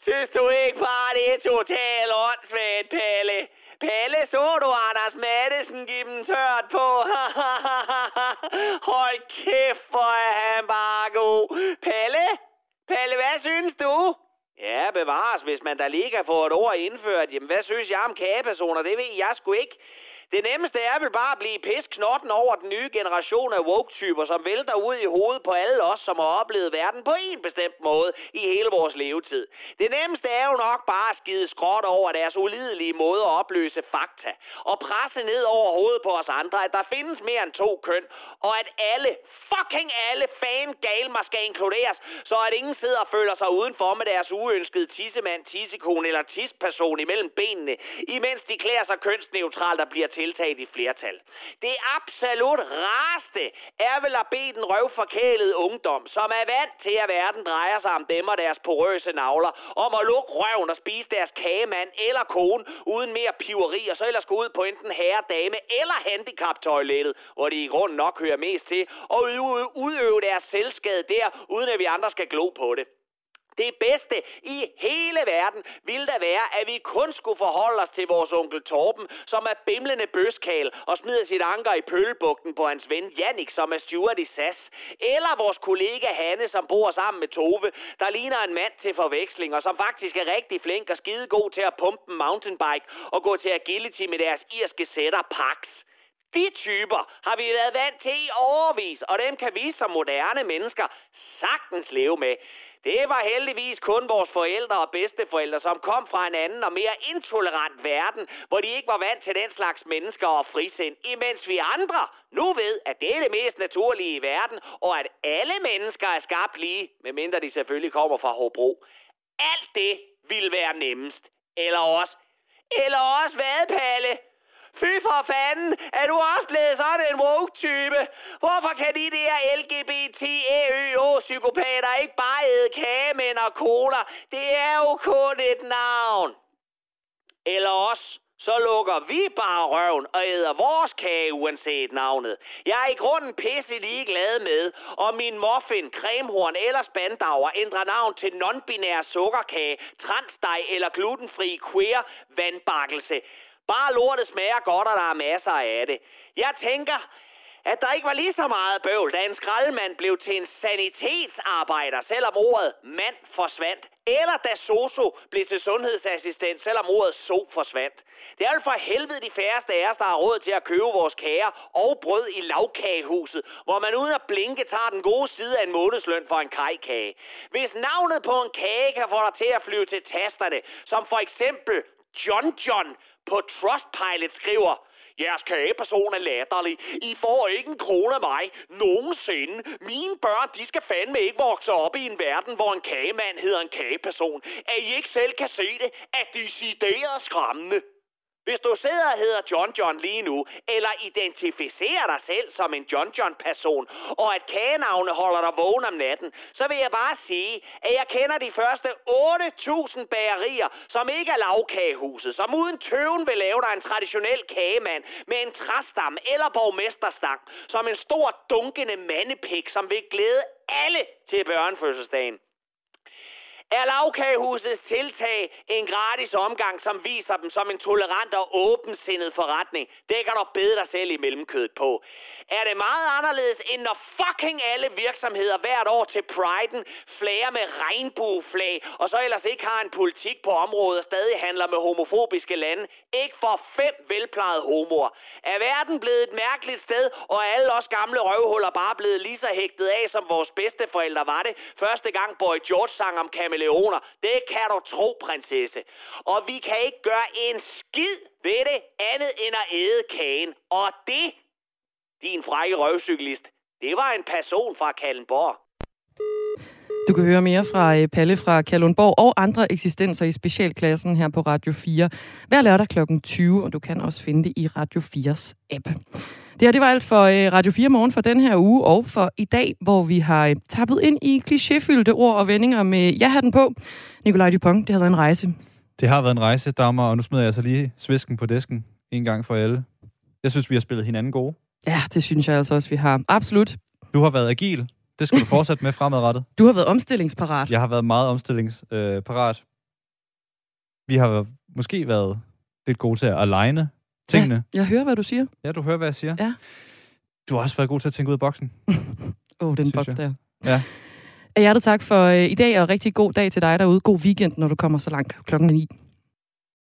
Synes du ikke bare, det er totalt åndssvagt, Palle? Palle, så du Anders Mattesen give dem tørt på? Hold kæft, hvor er han bare god. Palle? Palle, hvad synes du? Ja, bevares, hvis man da lige kan få et ord indført. Jamen, hvad synes jeg om kagepersoner? Det ved jeg sgu ikke. Det nemmeste er vel bare at blive pisknotten over den nye generation af woke-typer, som vælter ud i hovedet på alle os, som har oplevet verden på en bestemt måde i hele vores levetid. Det nemmeste er jo nok bare at skide skråt over deres ulidelige måde at opløse fakta, og presse ned over hovedet på os andre, at der findes mere end to køn, og at alle, fucking alle fan galmer skal inkluderes, så at ingen sidder og føler sig udenfor med deres uønskede tissemand, tissekone eller tisperson imellem benene, imens de klæder sig kønsneutralt og bliver tiltaget i flertal. Det absolut rareste er vel at bede den røvforkælede ungdom, som er vant til, at verden drejer sig om dem og deres porøse navler, om at lukke røven og spise deres kagemand eller kone uden mere piveri, og så ellers gå ud på enten herre, dame eller handicaptoilettet, hvor de i grunden nok hører mest til, og udøve deres selvskade der, uden at vi andre skal glo på det. Det bedste i hele verden ville da være, at vi kun skulle forholde os til vores onkel Torben, som er bimlende bøskal og smider sit anker i pølbugten på hans ven Jannik, som er steward i SAS. Eller vores kollega Hanne, som bor sammen med Tove, der ligner en mand til forveksling, og som faktisk er rigtig flink og skide god til at pumpe en mountainbike og gå til agility med deres irske sætter Pax. De typer har vi været vant til i overvis, og dem kan vi som moderne mennesker sagtens leve med. Det var heldigvis kun vores forældre og bedsteforældre, som kom fra en anden og mere intolerant verden, hvor de ikke var vant til den slags mennesker og frisind, imens vi andre nu ved, at det er det mest naturlige i verden, og at alle mennesker er skabt lige, medmindre de selvfølgelig kommer fra Hobro. Alt det vil være nemmest. Eller også. Eller også hvad, Palle? Fy for fanden, er du også blevet sådan en woke-type? Hvorfor kan de der LGBT, EØO, psykopater ikke bare æde kagemænd og cola? Det er jo kun et navn. Eller også, så lukker vi bare røven og æder vores kage uanset navnet. Jeg er i grunden pisse ligeglad med, om min muffin, cremehorn eller spandauer ændrer navn til non-binær sukkerkage, transdej eller glutenfri queer vandbakkelse. Bare lortet smager godt, og der er masser af det. Jeg tænker, at der ikke var lige så meget bøvl, da en skraldemand blev til en sanitetsarbejder, selvom ordet mand forsvandt. Eller da Soso blev til sundhedsassistent, selvom ordet so forsvandt. Det er jo for helvede de færreste af os, der har råd til at købe vores kager og brød i lavkagehuset, hvor man uden at blinke tager den gode side af en månedsløn for en kajkage. Hvis navnet på en kage kan få dig til at flyve til tasterne, som for eksempel John John, på Trustpilot skriver, Jeres kageperson er latterlig. I får ikke en krone af mig. Nogensinde. Mine børn, de skal fandme ikke vokse op i en verden, hvor en kagemand hedder en kageperson. At I ikke selv kan se det, at decideret skræmmende. Hvis du sidder og hedder John John lige nu, eller identificerer dig selv som en John John-person, og at kagenavne holder dig vågen om natten, så vil jeg bare sige, at jeg kender de første 8.000 bagerier, som ikke er lavkagehuset, som uden tøven vil lave dig en traditionel kagemand med en træstam eller borgmesterstang, som en stor dunkende mandepik, som vil glæde alle til børnefødselsdagen. Er lavkagehusets tiltag en gratis omgang, som viser dem som en tolerant og åbensindet forretning? Det kan du bede dig selv i mellemkødet på. Er det meget anderledes, end når fucking alle virksomheder hvert år til Pride'en flager med regnbueflag, og så ellers ikke har en politik på området og stadig handler med homofobiske lande? Ikke for fem velplejede homoer. Er verden blevet et mærkeligt sted, og er alle os gamle røvhuller bare blevet lige så hægtet af, som vores bedsteforældre var det, første gang Boy George sang om kameleoner? Det kan du tro, prinsesse. Og vi kan ikke gøre en skid ved det andet end at æde kagen. Og det din frække røvcyklist, det var en person fra Kallenborg. Du kan høre mere fra øh, Palle fra Kalundborg og andre eksistenser i specialklassen her på Radio 4 hver lørdag kl. 20, og du kan også finde det i Radio 4's app. Det her det var alt for øh, Radio 4 morgen for den her uge, og for i dag, hvor vi har øh, tappet ind i klichéfyldte ord og vendinger med ja-hatten på. Nikolaj Dupont, det har været en rejse. Det har været en rejse, damer, og nu smider jeg så lige svisken på disken en gang for alle. Jeg synes, vi har spillet hinanden gode. Ja, det synes jeg altså også, vi har. Absolut. Du har været agil. Det skal du fortsætte med fremadrettet. Du har været omstillingsparat. Jeg har været meget omstillingsparat. Vi har måske været lidt gode til at aligne tingene. Ja, jeg hører, hvad du siger. Ja, du hører, hvad jeg siger. Ja. Du har også været god til at tænke ud af boksen. Åh, oh, den boks der. Ja. Hjertet tak for øh, i dag, og rigtig god dag til dig derude. God weekend, når du kommer så langt klokken 9.